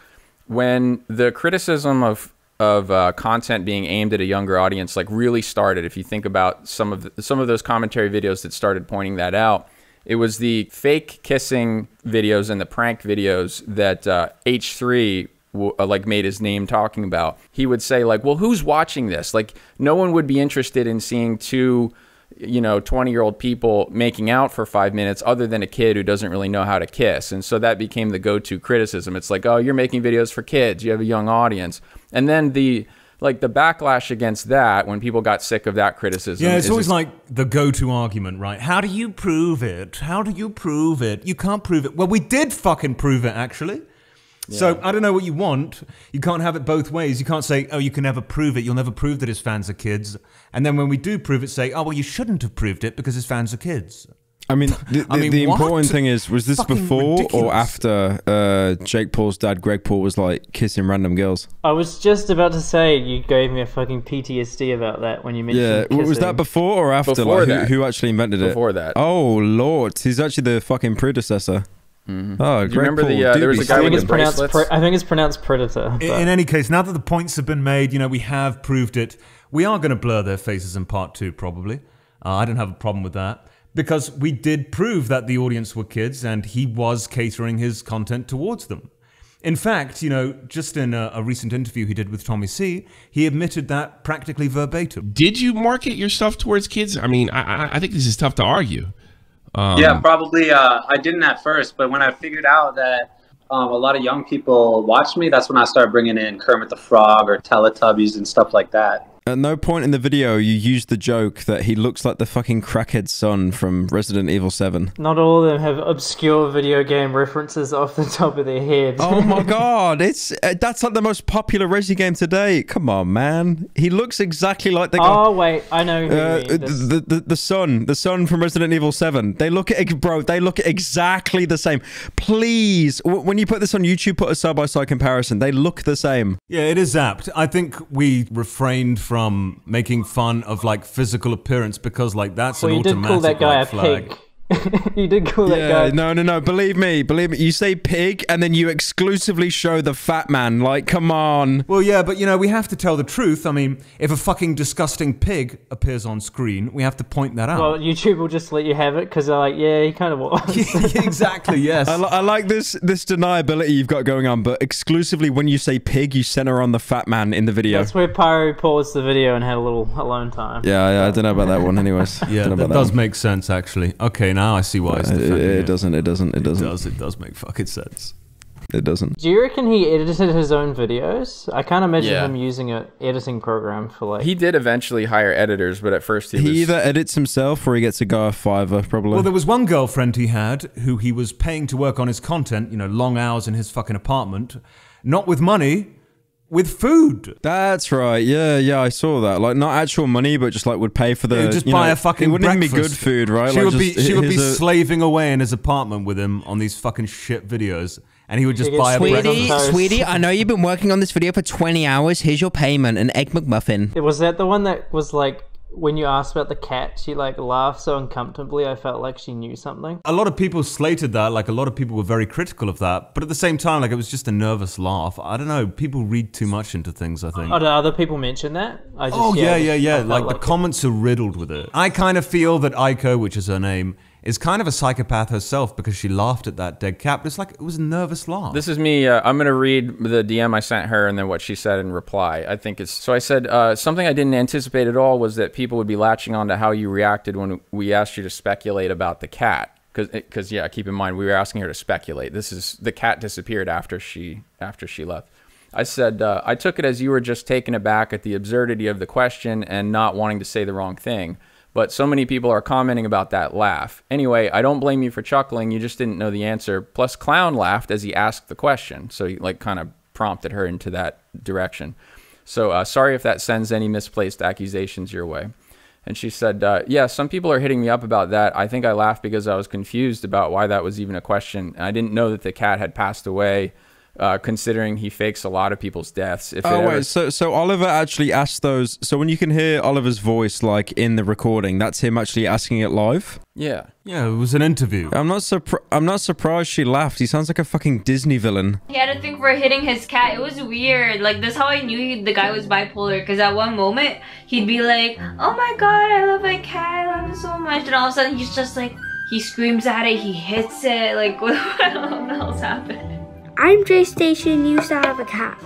when the criticism of of uh, content being aimed at a younger audience like really started. If you think about some of the, some of those commentary videos that started pointing that out, it was the fake kissing videos and the prank videos that uh, H3 w- uh, like made his name talking about. He would say like, "Well, who's watching this? Like, no one would be interested in seeing two, you know 20 year old people making out for five minutes other than a kid who doesn't really know how to kiss and so that became the go-to criticism it's like oh you're making videos for kids you have a young audience and then the like the backlash against that when people got sick of that criticism yeah, it's always like the go-to argument, right? How do you prove it? How do you prove it? You can't prove it. Well, we did fucking prove it, actually. So I don't know what you want. You can't have it both ways. You can't say, "Oh, you can never prove it. You'll never prove that his fans are kids." And then when we do prove it, say, "Oh, well, you shouldn't have proved it because his fans are kids." I mean, the, I mean, the important thing is, was this Fucking before ridiculous. or after uh, Jake Paul's dad, Greg Paul, was like kissing random girls? I was just about to say you gave me a fucking PTSD about that when you mentioned. Yeah, w- was that before or after? Before like, that. Who, who actually invented it? Before that. Oh lord, he's actually the fucking predecessor. Oh, Greg remember Paul, the, uh, there was a guy I with think the it's pronounced. Pre- I think it's pronounced predator. In, in any case, now that the points have been made, you know, we have proved it. We are going to blur their faces in part two, probably. Uh, I don't have a problem with that because we did prove that the audience were kids and he was catering his content towards them. In fact, you know, just in a, a recent interview he did with Tommy C, he admitted that practically verbatim. Did you market your stuff towards kids? I mean, I, I- I think this is tough to argue. Um, yeah, probably. Uh, I didn't at first, but when I figured out that um, a lot of young people watched me, that's when I started bringing in Kermit the Frog or Teletubbies and stuff like that. At no point in the video you used the joke that he looks like the fucking crackhead son from Resident Evil 7. Not all of them have obscure video game references off the top of their head. Oh my god, it's uh, that's like the most popular Resi game today. Come on, man. He looks exactly like the guy. Oh wait, I know who Uh, you mean. The, the the son, the son from Resident Evil Seven. They look at bro. They look exactly the same. Please, w- when you put this on YouTube, put a side by side comparison. They look the same. Yeah, it is apt. I think we refrained from making fun of like physical appearance because like that's well, an you did automatic call that guy a flag. pig. you did call that Yeah, guy. no, no, no. Believe me, believe me. You say pig, and then you exclusively show the fat man. Like, come on. Well, yeah, but you know, we have to tell the truth. I mean, if a fucking disgusting pig appears on screen, we have to point that out. Well, YouTube will just let you have it because they're like, yeah, he kind of was. exactly, yes. I, li- I like this this deniability you've got going on, but exclusively when you say pig, you center on the fat man in the video. That's where Pyro paused the video and had a little alone time. Yeah, yeah, I don't know about that one. Anyways, yeah, Don't that does one. make sense actually. Okay, now I see why it's Uh, it, defending it doesn't. It doesn't. It doesn't. It does. It does make fucking sense. It doesn't. Do you reckon he edited his own videos? I can't imagine Yeah. him using an editing program for like. He did eventually hire editors, but at first he, He was either edits himself or he gets a guy a fiver, probably. Well, there was one girlfriend he had who he was paying to work on his content, you know, long hours in his fucking apartment, not with money, with food. That's right. Yeah, yeah, I saw that. Like not actual money, but just like would pay for the. He would just you buy know, a fucking It wouldn't even be good food, right? She Like, would be just- she would be a- slaving away in his apartment with him on these fucking shit videos, and he would just buy a Sweetie, breakfast. sweetie, I know you've been working on this video for 20 hours. Here's your payment, an egg McMuffin. Was that the one that was like when you asked about the cat? She like laughed so uncomfortably. I felt like she knew something. A lot of people slated that, like a lot of people were very critical of that, but at the same time, like it was just a nervous laugh. I don't know. People read too much into things. I think. Oh, did other people mention that? I just, Oh yeah, yeah, I yeah. felt Like, the comments are riddled with it. I kind of feel that Aiko, which is her name, is kind of a psychopath herself because she laughed at that dead cat. But it's like it was a nervous laugh. This is me. Uh, I'm going to read the DM I sent her and then what she said in reply. I think it's so. I said uh, something I didn't anticipate at all was that people would be latching on to how you reacted when we asked you to speculate about the cat. Because yeah, keep in mind we were asking her to speculate. This is the cat disappeared after she after she left. I said uh, I took it as you were just taken aback at the absurdity of the question and not wanting to say the wrong thing. But so many people are commenting about that laugh. Anyway, I don't blame you for chuckling. You just didn't know the answer. Plus, Clown laughed as he asked the question. So he, like, kind of prompted her into that direction. So uh, sorry if that sends any misplaced accusations your way. And she said, uh, Yeah, some people are hitting me up about that. I think I laughed because I was confused about why that was even a question. I didn't know that the cat had passed away, uh, considering he fakes a lot of people's deaths. If it Oh ever- wait, so so Oliver actually asked those. So when you can hear Oliver's voice like in the recording, that's him actually asking it live. Yeah. Yeah, it was an interview. I'm not surpri- I'm not surprised she laughed. He sounds like a fucking Disney villain. He had to think we're hitting his cat. It was weird. Like that's how I knew he, the guy was bipolar. Because at one moment he'd be like, "Oh my god, I love my cat. I love it so much," and all of a sudden he's just like, he screams at it, he hits it. Like what, I don't know what the hell's happening. I'm Jaystation used to have a cat.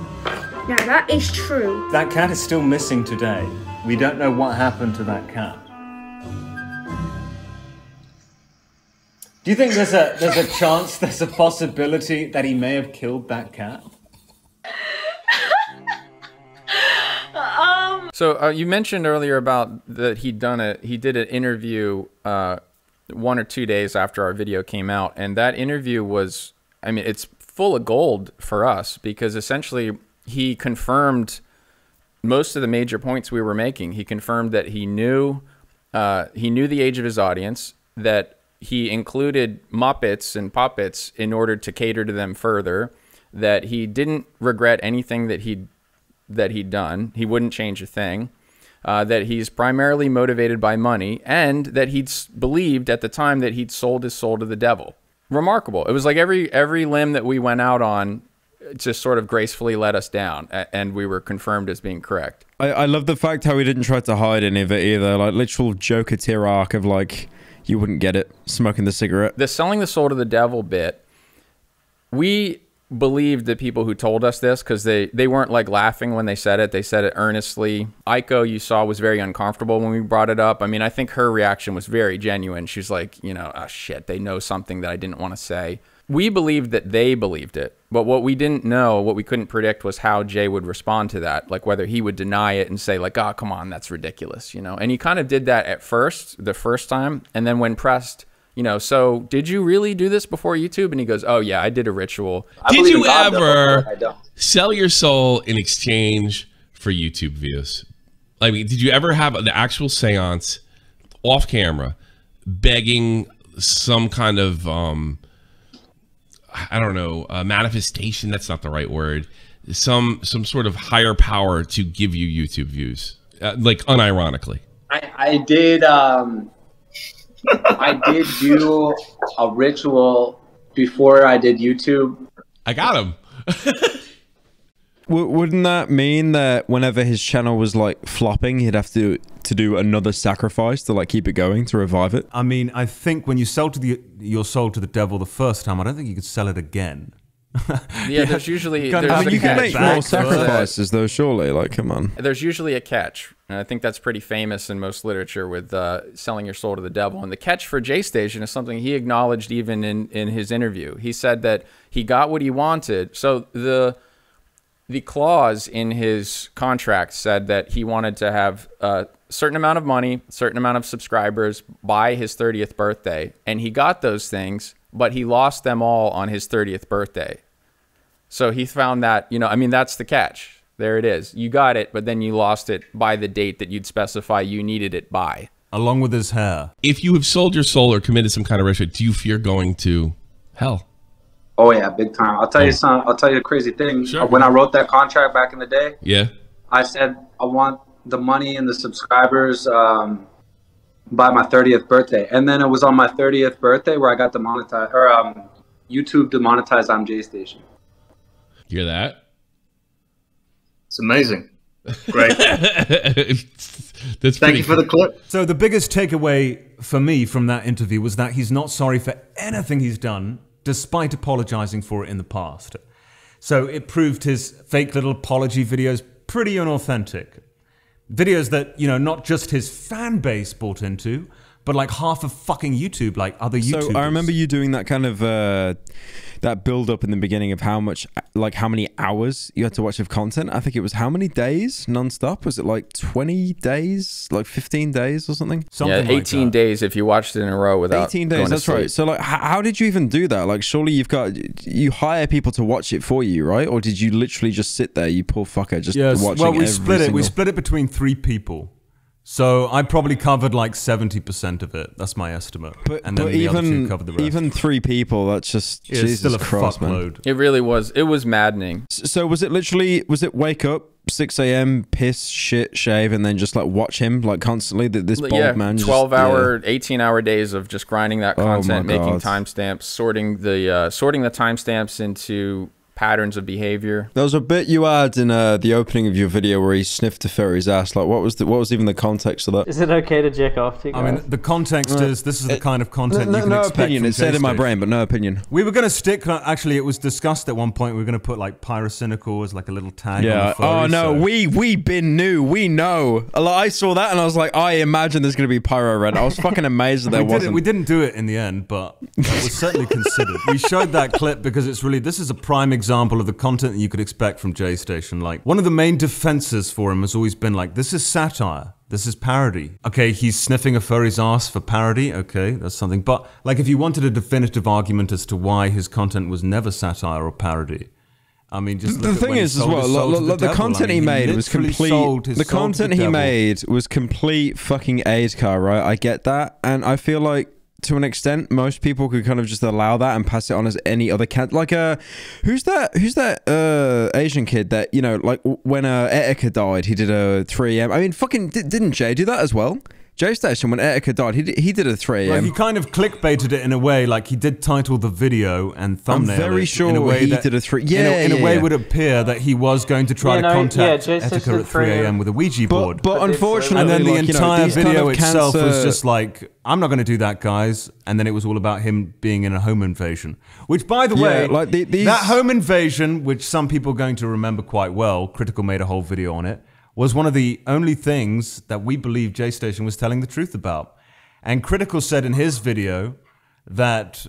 Now that is true. That cat is still missing today. We don't know what happened to that cat. Do you think there's a there's a chance, there's a possibility that he may have killed that cat? Um. So uh, you mentioned earlier about that he'd done a he did an interview uh, one or two days after our video came out, and that interview was I mean it's full of gold for us because essentially he confirmed most of the major points we were making. He confirmed that he knew uh, he knew the age of his audience, that he included Muppets and puppets in order to cater to them further, that he didn't regret anything that he that he'd done. He wouldn't change a thing. Uh, that he's primarily motivated by money, and that he'd believed at the time that he'd sold his soul to the devil. Remarkable. It was like every every limb that we went out on just sort of gracefully let us down, and we were confirmed as being correct. I, I love the fact how he didn't try to hide any of it either. Like literal Joker tier arc of like you wouldn't get it smoking the cigarette. the selling the soul to the devil bit, we believed the people who told us this because they they weren't like laughing when they said it. They said it earnestly. Aiko, you saw, was very uncomfortable when we brought it up. I mean, I think her reaction was very genuine. She's like, you know, oh shit, they know something that I didn't want to say. We believed that they believed it, but what we didn't know, what we couldn't predict, was how Jay would respond to that. Like whether he would deny it and say like, "Oh, come on, that's ridiculous," you know. And he kind of did that at first, the first time, and then when pressed, you know, so did you really do this before YouTube? And he goes, "Oh yeah, I did a ritual." Did you ever sell your soul in exchange for YouTube views? I mean, did you ever have the actual seance off camera begging some kind of um I don't know, uh, manifestation, that's not the right word. Some some sort of higher power to give you YouTube views. Uh, like unironically. I, I did um I did do a ritual before I did YouTube. I got him. W- wouldn't that mean that whenever his channel was like flopping, he'd have to to do another sacrifice to like keep it going to revive it? I mean, I think when you sell to the your soul to the devil the first time, I don't think you could sell it again. Yeah, there's usually there's I mean, a you can catch. make more sacrifices though, surely. Like, come on. There's usually a catch, and I think that's pretty famous in most literature with uh, selling your soul to the devil. And the catch for Jaystation is something he acknowledged even in in his interview. He said that he got what he wanted. So the the clause in his contract said that he wanted to have a certain amount of money, certain amount of subscribers by his 30th birthday, and he got those things, but he lost them all on his 30th birthday. So he found that, you know, I mean, that's the catch. There it is. You got it, but then you lost it by the date that you'd specify you needed it by. Along with his hair. If you have sold your soul or committed some kind of ritual, do you fear going to hell? Oh yeah, big time. I'll tell you some. I'll tell you a crazy thing. Sure. When I wrote that contract back in the day, Yeah. I said I want the money and the subscribers um, by my 30th birthday, and then it was on my 30th birthday where I got demonetized or um, YouTube demonetized on Jaystation. You hear that? It's amazing. Great. That's Thank you for the clip. So the biggest takeaway for me from that interview was that he's not sorry for anything he's done, despite apologizing for it in the past. So it proved his fake little apology videos pretty unauthentic. Videos that, you know, not just his fan base bought into, but like half of fucking YouTube, like other YouTubers. So I remember you doing that kind of uh, that build up in the beginning of how much, like how many hours you had to watch of content. I think it was how many days non-stop? Was it like twenty days, like fifteen days or something? yeah, 18 days if you watched it in a row without 18 going days to that's right so like h- how did you even do that like surely you've got you hire people to watch it for you right or did you literally just sit there you poor fucker just Yes, watching well, we every split it. We split it between three people. So I probably covered like 70% of it. That's my estimate. but, and then but the other two even covered the rest. even three people that's just Yeah, it's Jesus still a Christ, man. fuckload. It really was. It was maddening. So was it literally was it wake up 6 a.m piss shit shave and then just like watch him like constantly that this bald yeah, man just- 12 yeah. hour, 18 hour days of just grinding that Oh content, making timestamps, sorting the uh, sorting the timestamps into patterns of behavior. There was a bit you had in uh, the opening of your video where he sniffed a fairy's ass. Like, what was the what was even the context of that? Is it okay to jack off to you I mean, the context is this is the kind of content no, you can no expect opinion. from It said in my brain, but no opinion. We were going to stick. uh, Actually, it was discussed at one point. We were going to put like pyrocynical as like a little tag. Yeah. On the furry, Oh no, so- we we been new. We know. Like, I saw that and I was like, I imagine there's gonna be pyro red. I was fucking amazed that there we didn't, wasn't. we didn't do it in the end, but it was certainly considered. We showed that clip because it's really this is a prime example of the content that you could expect from Jaystation. Like one of the main defenses for him has always been like this is satire. This is parody. Okay, he's sniffing a furry's ass for parody. Okay, that's something. But like if you wanted a definitive argument as to why his content was never satire or parody, I mean, just the thing is as well, look, look, the. I content mean, he made was complete. sold his The content the he devil. made was complete fucking aid car, right? I get that, and I feel like to an extent, most people could kind of just allow that and pass it on as any other cat. Like, uh, who's that? Who's that uh Asian kid that you know, like when uh Etika died, he did a 3 a.m. I mean, fucking di- didn't Jay do that as well? Jaystation when Etika died, he did, he did a 3 Well, a.m. he kind of clickbaited it in a way, like he did title the video and thumbnail. very it sure in a way he that, did a three- in a- Yeah, in a, way yeah. would appear that he was going to try Yeah, to no, contact yeah, Etika at 3 3 a.m. with a Ouija board. but unfortunately, and then the like, you know, entire kind video of itself was just like, I'm not going to do that, guys. And then it was all about him being in a home invasion. Which, by the Yeah, way, like the- these- that home invasion, which some people are going to remember quite well, Critical made a whole video on it, was one of the only things that we believe Jaystation was telling the truth about. And Critical said in his video that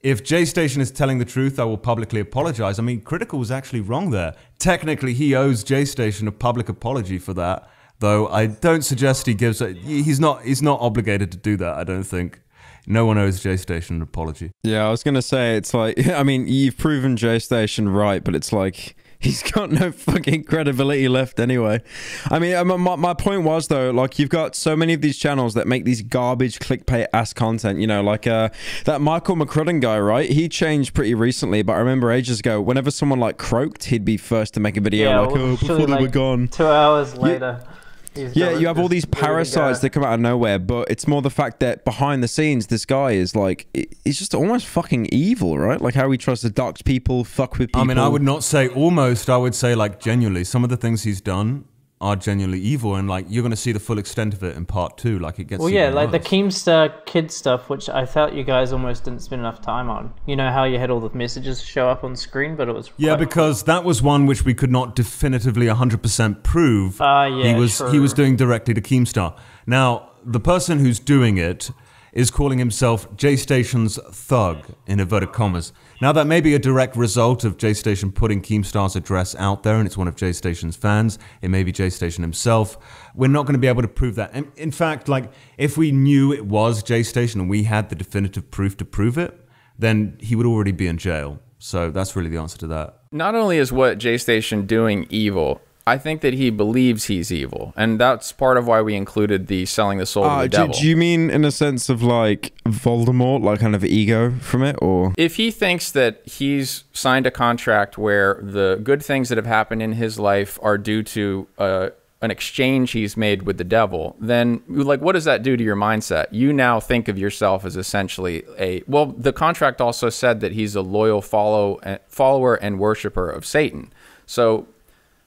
if Jaystation is telling the truth, I will publicly apologize. I mean, Critical was actually wrong there. Technically, he owes Jaystation a public apology for that, though I don't suggest he gives. A, he's not. He's not obligated to do that. I don't think. No one owes Jaystation an apology. Yeah, I was gonna say it's like I mean you've proven Jaystation right, but it's like he's got no fucking credibility left anyway. I mean, um, my, my point was though, like you've got so many of these channels that make these garbage clickbait ass content. You know, like uh that Michael McCrudden guy, right? He changed pretty recently, but I remember ages ago, whenever someone like croaked, he'd be first to make a video yeah, like, oh, before they were gone. Two hours later. he's Yeah, you have all these parasites that come out of nowhere, but it's more the fact that behind the scenes, this guy is like, he's just almost fucking evil, right? Like how he tries to dox people, fuck with people. I mean, I would not say almost. I would say like genuinely. Some of the things he's done are genuinely evil, and like you're going to see the full extent of it in part two. Like it gets. Well, yeah, like the. Keemstar kid stuff, which I felt you guys almost didn't spend enough time on. You know how you had all the messages show up on screen, but it was Yeah, because that was one which we could not definitively 100% prove. Ah, yeah, he was he was doing directly to Keemstar. Now, the person who's doing it is calling himself Jaystation's thug in inverted commas. Now, that may be a direct result of Jaystation putting Keemstar's address out there, and it's one of Jaystation's fans. It may be Jaystation himself. We're not going to be able to prove that. And in fact, like if we knew it was Jaystation and we had the definitive proof to prove it, then he would already be in jail. So that's really the answer to that. Not only is what Jaystation doing evil, I think that he believes he's evil, and that's part of why we included the selling the soul Uh, to the do, devil. do you mean in a sense of like Voldemort, like kind of ego from it, or if he thinks that he's signed a contract where the good things that have happened in his life are due to uh, an exchange he's made with the devil, then like what does that do to your mindset? You now think of yourself as essentially a well. The contract also said that he's a loyal follow uh, follower and worshiper of Satan. So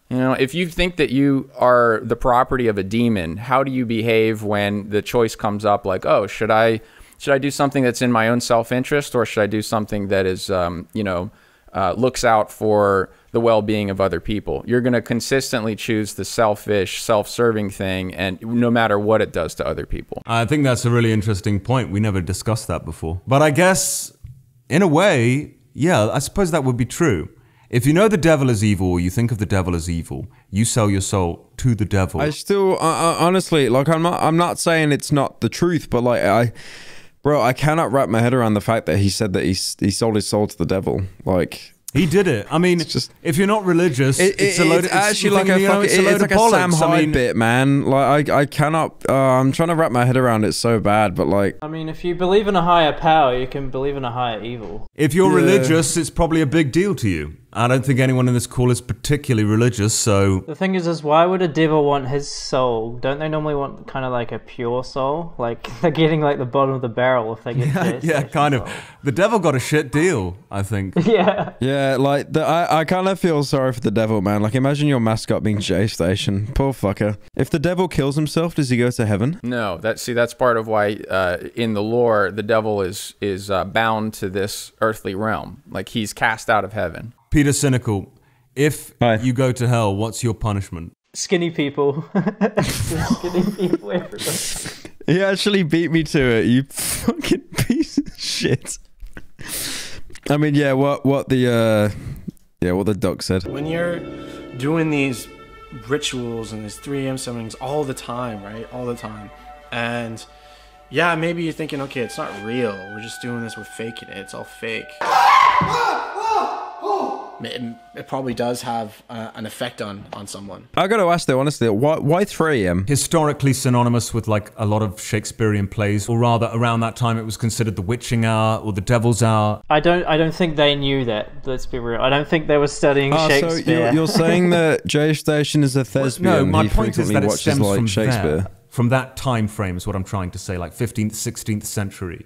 you know, if you think that you are the property of a demon, how do you behave when the choice comes up like, oh, should I should I do something that's in my own self-interest or should I do something that is um, you know, uh, looks out for the well-being of other people? You're going to consistently choose the selfish, self-serving thing and no matter what it does to other people. I think that's a really interesting point. We never discussed that before. But I guess, in a way, yeah, I suppose that would be true. If you know the devil is evil, or you think of the devil as evil, you sell your soul to the devil. I still, uh, uh, honestly, like I'm not, I'm not saying it's not the truth, but like I, bro, I cannot wrap my head around the fact that he said that he he sold his soul to the devil. Like he did it. I mean, just if you're not religious, It, it's a load. it's it's actually like a you know, fucking, it's a it's, load like of a Sam bollocks. I Hyde mean, bit, man. Like I, I cannot. Uh, I'm trying to wrap my head around it so bad, but like, I mean, if you believe in a higher power, you can believe in a higher evil. If you're Yeah. religious, it's probably a big deal to you. I don't think anyone in this call is particularly religious, so The thing is, is why would a devil want his soul? Don't they normally want kind of like a pure soul? Like they're getting like the bottom of the barrel if they get yeah, yeah, kind of. The devil got a shit deal, I think. yeah. yeah, like the, I, I kind of feel sorry for the devil, man. Like imagine your mascot being Jaystation. Poor fucker. If the devil kills himself, does he go to heaven? No, that see that's part of why uh, in the lore the devil is is uh, bound to this earthly realm. Like he's cast out of heaven. Pyrocynical, if you go to hell, what's your punishment? Skinny people. Skinny people everywhere. He actually beat me to it. You fucking piece of shit. I mean, yeah. What what the uh, yeah, what the doc said. When you're doing these rituals and these 3 a.m. summonings all the time, right? All the time. And yeah, maybe you're thinking, okay, it's not real. We're just doing this, we're faking it. It's all fake. It, it probably does have uh, an effect on, on someone. I got to ask though, honestly, why why 3 a.m. Historically synonymous with like a lot of Shakespearean plays, or rather, around that time it was considered the witching hour or the devil's hour. I don't. I don't think they knew that. Let's be real. I don't think they were studying Ah, so Shakespeare. you're, you're saying that Jaystation is a thespian? no, my he point is that it stems like from Shakespeare. there. from that time frame, is what I'm trying to say, like 15th, 16th century.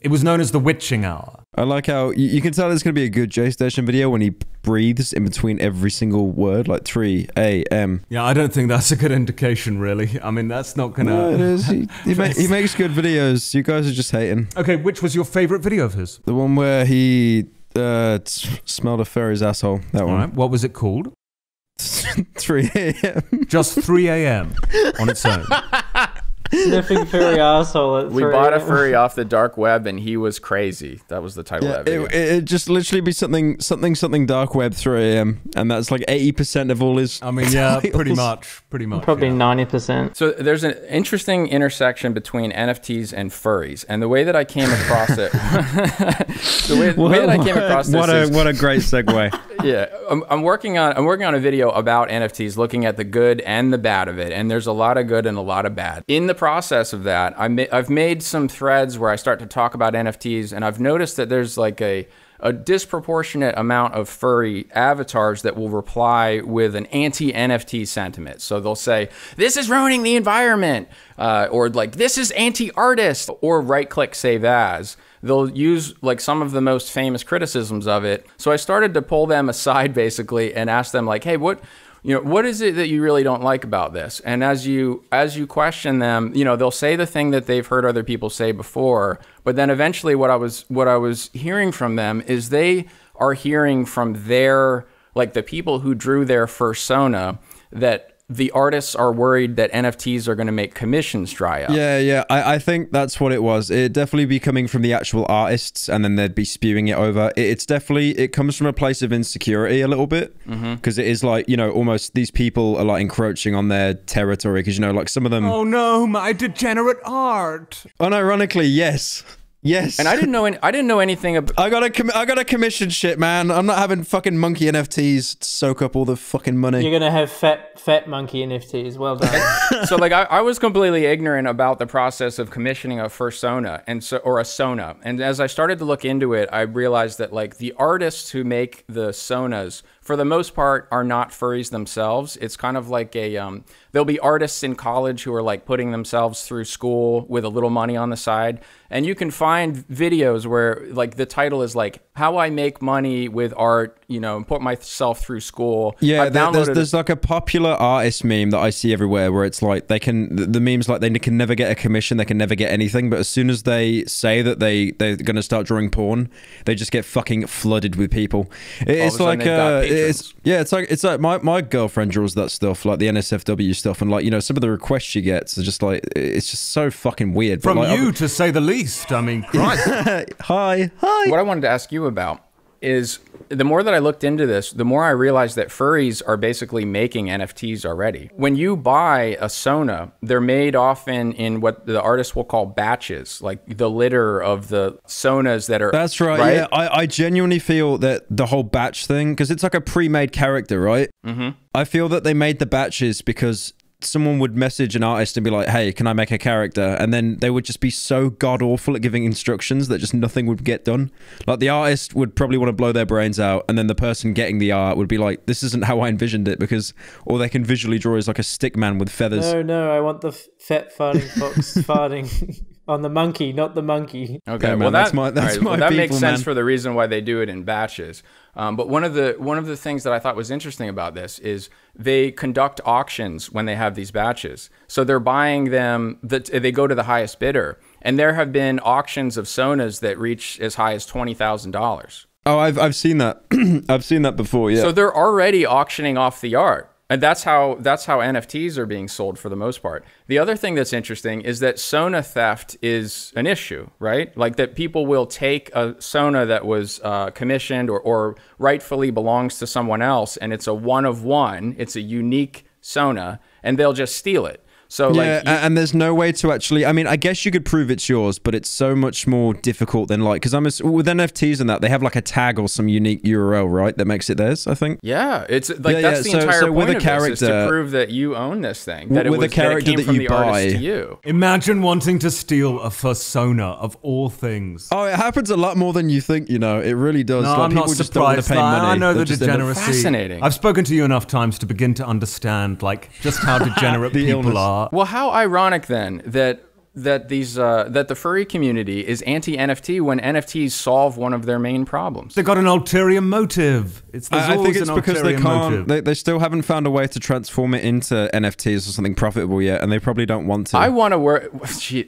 It was known as the witching hour. I like how you, you can tell it's going to be a good Jaystation video when he breathes in between every single word, like 3 A.M. Yeah, I don't think that's a good indication, really. I mean, that's not gonna. No, it is. He, he, ma- he makes good videos. You guys are just hating. Okay, which was your favorite video of his? The one where he uh, t- smelled a fairy's asshole. That All one. right, what was it called? 3 a.m. Just 3 a.m. on its own. Sniffing furry asshole at We 3 bought a furry off the dark web, and he was crazy. That was the title Yeah, of that video. it, it, it just literally be something, something, something dark web 3 a.m. And that's like 80% of all his. I mean, yeah, pretty much, pretty much. Probably yeah. ninety percent. So there's an interesting intersection between NFTs and furries, and the way that I came across it, the way, the way that I came across this what a is, what a great segue. yeah, I'm, I'm working on I'm working on a video about NFTs, looking at the good and the bad of it, and there's a lot of good and a lot of bad. In the process of that, I I've made some threads where I start to talk about NFTs, and I've noticed that there's like a a disproportionate amount of furry avatars that will reply with an anti NFT sentiment. So they'll say, This is ruining the environment, uh, or like, This is anti artist, or right click save as. They'll use like some of the most famous criticisms of it. So I started to pull them aside basically and ask them, like, Hey, what you know what is it that you really don't like about this? And as you as you question them you know they'll say the thing that they've heard other people say before but then eventually what i was what i was hearing from them is they are hearing from their like the people who drew their fursona that the artists are worried that nfts are going to make commissions dry up Yeah, yeah. I, I think that's what it was. It'd definitely be coming from the actual artists, and then they'd be spewing it over. It, it's definitely it comes from a place of insecurity a little bit mm-hmm. because is like you know almost these people are like encroaching on their territory because you know like some of them. Oh no, my degenerate art. Unironically, yes. Yes. and i didn't know any, i didn't know anything about I got a com- I got a commission shit, man. I'm not having fucking monkey NFTs soak up all the fucking money. You're gonna have fat fat monkey NFTs. Well done. so like I, I was completely ignorant about the process of commissioning a fursona and so or a sona and as i started to look into it i realized that like the artists who make the sonas for the most part are not furries themselves it's kind of like a um, there'll be artists in college who are like putting themselves through school with a little money on the side and you can find videos where like the title is like how i make money with art you know and put myself through school Yeah, I've there- there's, there's like a popular artist meme that I see everywhere where it's like they can the- the memes like they can never get a commission, they can never get anything, but as soon as they say that they they're gonna start drawing porn, they just get fucking flooded with people. It- All of a it's like they've got uh, it's yeah, it's like it's like my my girlfriend draws that stuff like the NSFW stuff, and like you know some of the requests she gets are just like it's just so fucking weird. But, From like, you, to say the least. I mean, Christ. hi, hi. What I wanted to ask you about is the more that I looked into this, the more I realized that furries are basically making NFTs already. When you buy a Sona, they're made often in what the artists will call batches, like the litter of the Sonas that are. That's right. Yeah, I, I genuinely feel that the whole batch thing, because it's like a pre-made character, right? Mm -hmm. I feel that they made the batches because someone would message an artist and be like, "Hey, can I make a character?" And then they would just be so god awful at giving instructions that just nothing would get done. Like the artist would probably want to blow their brains out, and then the person getting the art would be like, "This isn't how I envisioned it," because all they can visually draw is like a stick man with feathers. no, no, I want the fat farting fox farting on the monkey, not the monkey. Okay, Yeah, man, well that, that's my- that's all well, my that makes people, sense man. for the reason why they do it in batches. Um, but one of the one of the things that I thought was interesting about this is they conduct auctions when they have these batches. So they're buying them. That they go to the highest bidder, and there have been auctions of sonas that reach as high as twenty thousand dollars. Oh, I've I've seen that. I've seen that before. Yeah. So they're already auctioning off the art. And that's how that's how NFTs are being sold for the most part. The other thing that's interesting is that Sona theft is an issue, right? Like that people will take a Sona that was uh, commissioned or, or rightfully belongs to someone else, and it's a one of one. It's a unique Sona, and they'll just steal it. So yeah, like, a- and there's no way to actually. I mean, I guess you could prove it's yours, but it's so much more difficult than like because I'm ass- with NFTs and that they have like a tag or some unique URL, right? That makes it theirs. I think. yeah, it's like Yeah, that's yeah, the so- entire so point with a of this is to prove that you own this thing. That it with a was that character came that from you the artist buy. to you. Imagine wanting to steal a fursona of all things. Oh, it happens a lot more than you think. You know, it really does. No, like, I'm people not just don't surprised. pay I- money. I know They'll the just degeneracy. Fascinating. I've spoken to you enough times to begin to understand, like, just how degenerate people illness. are. Art. Well, how ironic then that that these uh, that the furry community is anti NFT when NFTs solve one of their main problems. They got an ulterior motive. It's I, I think it's an because they can't. They, they still haven't found a way to transform it into NFTs or something profitable yet, and they probably don't want to. I want to work.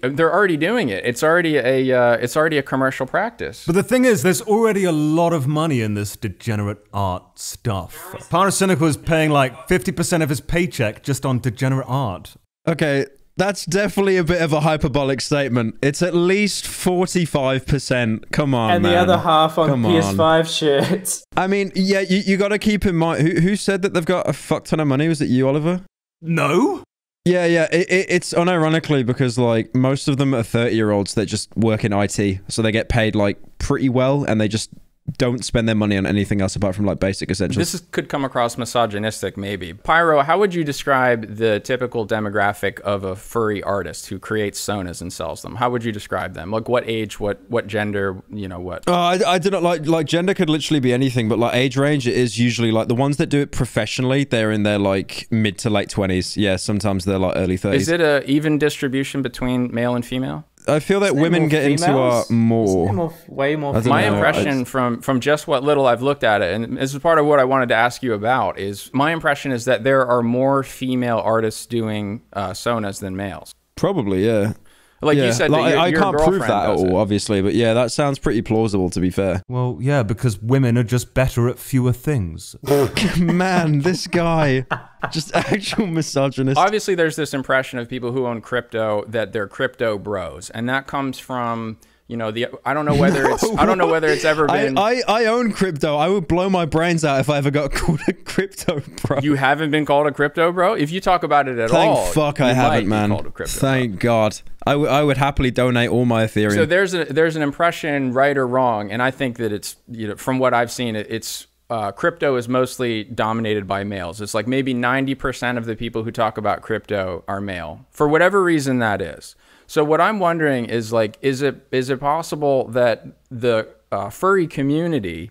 They're already doing it. It's already a uh, it's already a commercial practice. But the thing is, there's already a lot of money in this degenerate art stuff. Pyrocynical is paying like 50% of his paycheck just on degenerate art. Okay, that's definitely a bit of a hyperbolic statement. It's at least 45%. Come on, and the man. other half on Come PS5 shirts. I mean, yeah, you, you got to keep in mind who, who said that they've got a fuck ton of money? Was it you, Oliver? No. Yeah, yeah. It, it, it's unironically because like most of them are 30 year olds that just work in IT, so they get paid like pretty well, and they just don't spend their money on anything else apart from like basic essentials. This is, could come across misogynistic, maybe. Pyro, how would you describe the typical demographic of a furry artist who creates sonas and sells them? How would you describe them? Like what age, what what gender, you know, what? Oh, I, I do not like like gender could literally be anything, but like age range it is usually like the ones that do it professionally. They're in their like mid to late twenties. Yeah, sometimes they're like early thirties. Is it a even distribution between male and female? I feel that Isn't there women more get into females? art more. More- way more my know. impression I- from from just what little I've looked at it, and this is part of what I wanted to ask you about, is my impression is that there are more female artists doing uh, sonas than males. Probably, yeah. Like you said, Like, that your, I your can't prove that at does it. all, obviously, but yeah, that sounds pretty plausible. To be fair. Well, yeah, because women are just better at fewer things. Man, this guy, just actual misogynist. Obviously, there's this impression of people who own crypto that they're crypto bros, and that comes from you know the I don't know whether it's I don't know whether it's ever been. I, I own crypto. I would blow my brains out if I ever got called a crypto bro. you haven't been called a crypto bro. If you talk about it at Thank all, thank fuck I haven't, man. crypto Thank God. I, w- I would happily donate all my Ethereum. So there's a there's an impression, right or wrong, and I think that it's you know from what I've seen, it, it's uh, crypto is mostly dominated by males. It's like maybe 90% of the people who talk about crypto are male for whatever reason that is. So what I'm wondering is like, is it is it possible that the uh, furry community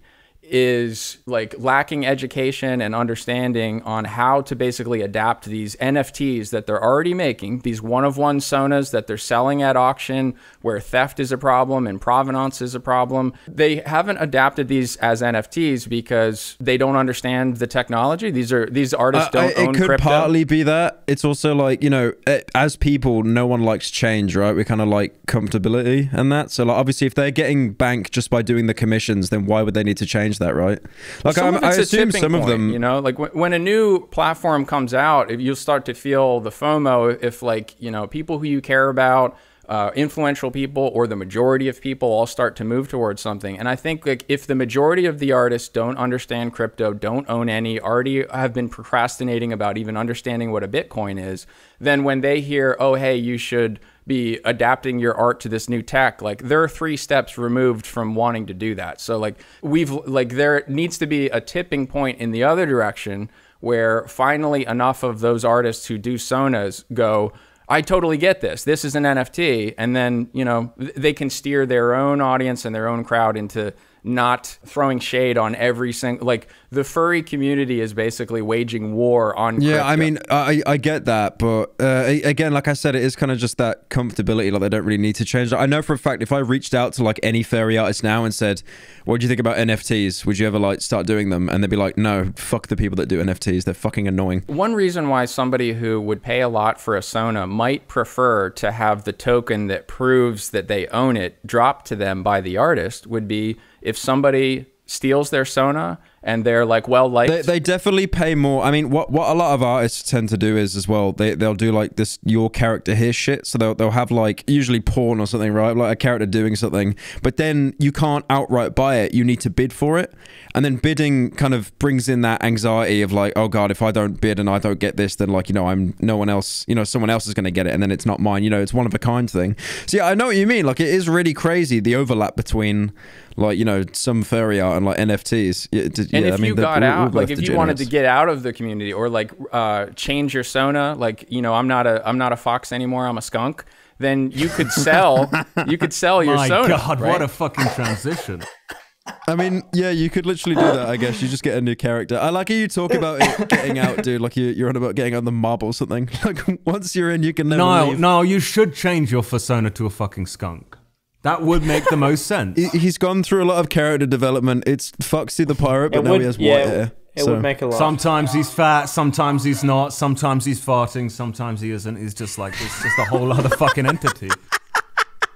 is like lacking education and understanding on how to basically adapt these NFTs that they're already making, these one of one sonas that they're selling at auction where theft is a problem and provenance is a problem. They haven't adapted these as NFTs because they don't understand the technology. These are these artists Uh, don't I- own it could crypto. partly be that. It's also like you know, eh, as people, no one likes change, right? We kind of like comfortability and that. So like, obviously, if they're getting bank just by doing the commissions, then why would they need to change that, right? Like, some I'm, I assume some of them. you know, like when, when a new platform comes out, if you'll start to feel the FOMO if like you know people who you care about. Uh, influential people or the majority of people all start to move towards something. And i think like if the majority of the artists don't understand crypto don't own any already have been procrastinating about even understanding what a bitcoin is then when they hear oh hey you should be adapting your art to this new tech like they're three steps removed from wanting to do that. So like we've like there needs to be a tipping point in the other direction where finally enough of those artists who do sonas go I totally get this. This is an NFT. And then, you know, they can steer their own audience and their own crowd into not throwing shade on every single, like the furry community is basically waging war on Yeah, crypto. I mean, I I get that, but uh, again, like I said, it is kind of just that comfortability. Like they don't really need to change. I know for a fact, if I reached out to like any furry artist now and said, "What do you think about NFTs? Would you ever like start doing them?" and they'd be like, "No, fuck the people that do NFTs. They're fucking annoying." One reason why somebody who would pay a lot for a Sona might prefer to have the token that proves that they own it dropped to them by the artist would be if somebody steals their Sona and they're like well liked. They, they definitely pay more. I mean, what what a lot of artists tend to do is as well. They they'll do like this your character here shit. So they'll they'll have like usually porn or something, right? Like a character doing something, but then you can't outright buy it. You need to bid for it, and then bidding kind of brings in that anxiety of like, oh god, if I don't bid and I don't get this, then like you know I'm no one else. You know, someone else is going to get it, and then it's not mine. You know, it's one of a kind thing. So yeah, I know what you mean. Like it is really crazy the overlap between like you know some furry art and like NFTs. Yeah, it- and yeah, if I mean, you they're got all- all out, like if you wanted to get out of the community or like uh, change your Sona, like you know, I'm not a I'm not a fox anymore. I'm a skunk. Then you could sell you could sell your My Sona. God, right? what a fucking transition. I mean, yeah, you could literally do that. I guess you just get a new character. I like how you talk about it getting out, dude. Like you, you're on about getting on the mob or something. Like once you're in, you can never Niall, leave. Niall, you should change your persona to a fucking skunk. That would make the most sense. He- He's gone through a lot of character development. It's Foxy the pirate, but It now would- he has yeah, white hair. it so- would make a lot. Sometimes he's fat, sometimes he's not, sometimes he's farting, sometimes he isn't. He's just like, it's just a whole other fucking entity.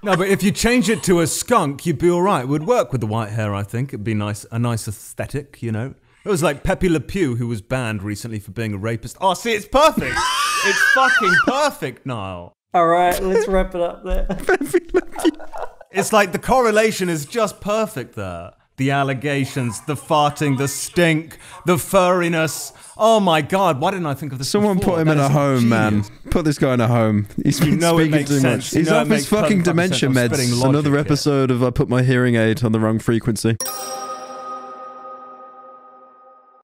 No, but if you change it to a skunk, you'd be all right. It would work with the white hair, I think. It'd be nice, a nice aesthetic, you know. It was like Pepe Le Pew, who was banned recently for being a rapist. Oh, see, it's perfect. it's fucking perfect, Niall. All right, let's wrap it up there. It's like the correlation is just perfect there. The allegations, the farting, the stink, the furriness. Oh my god, why didn't I think of this? Someone before? put him That in a home, man. Put this guy in a home. He's been You know speaking too sense. much. You He's off his fucking dementia meds. Another here. episode of I put my hearing aid on the wrong frequency.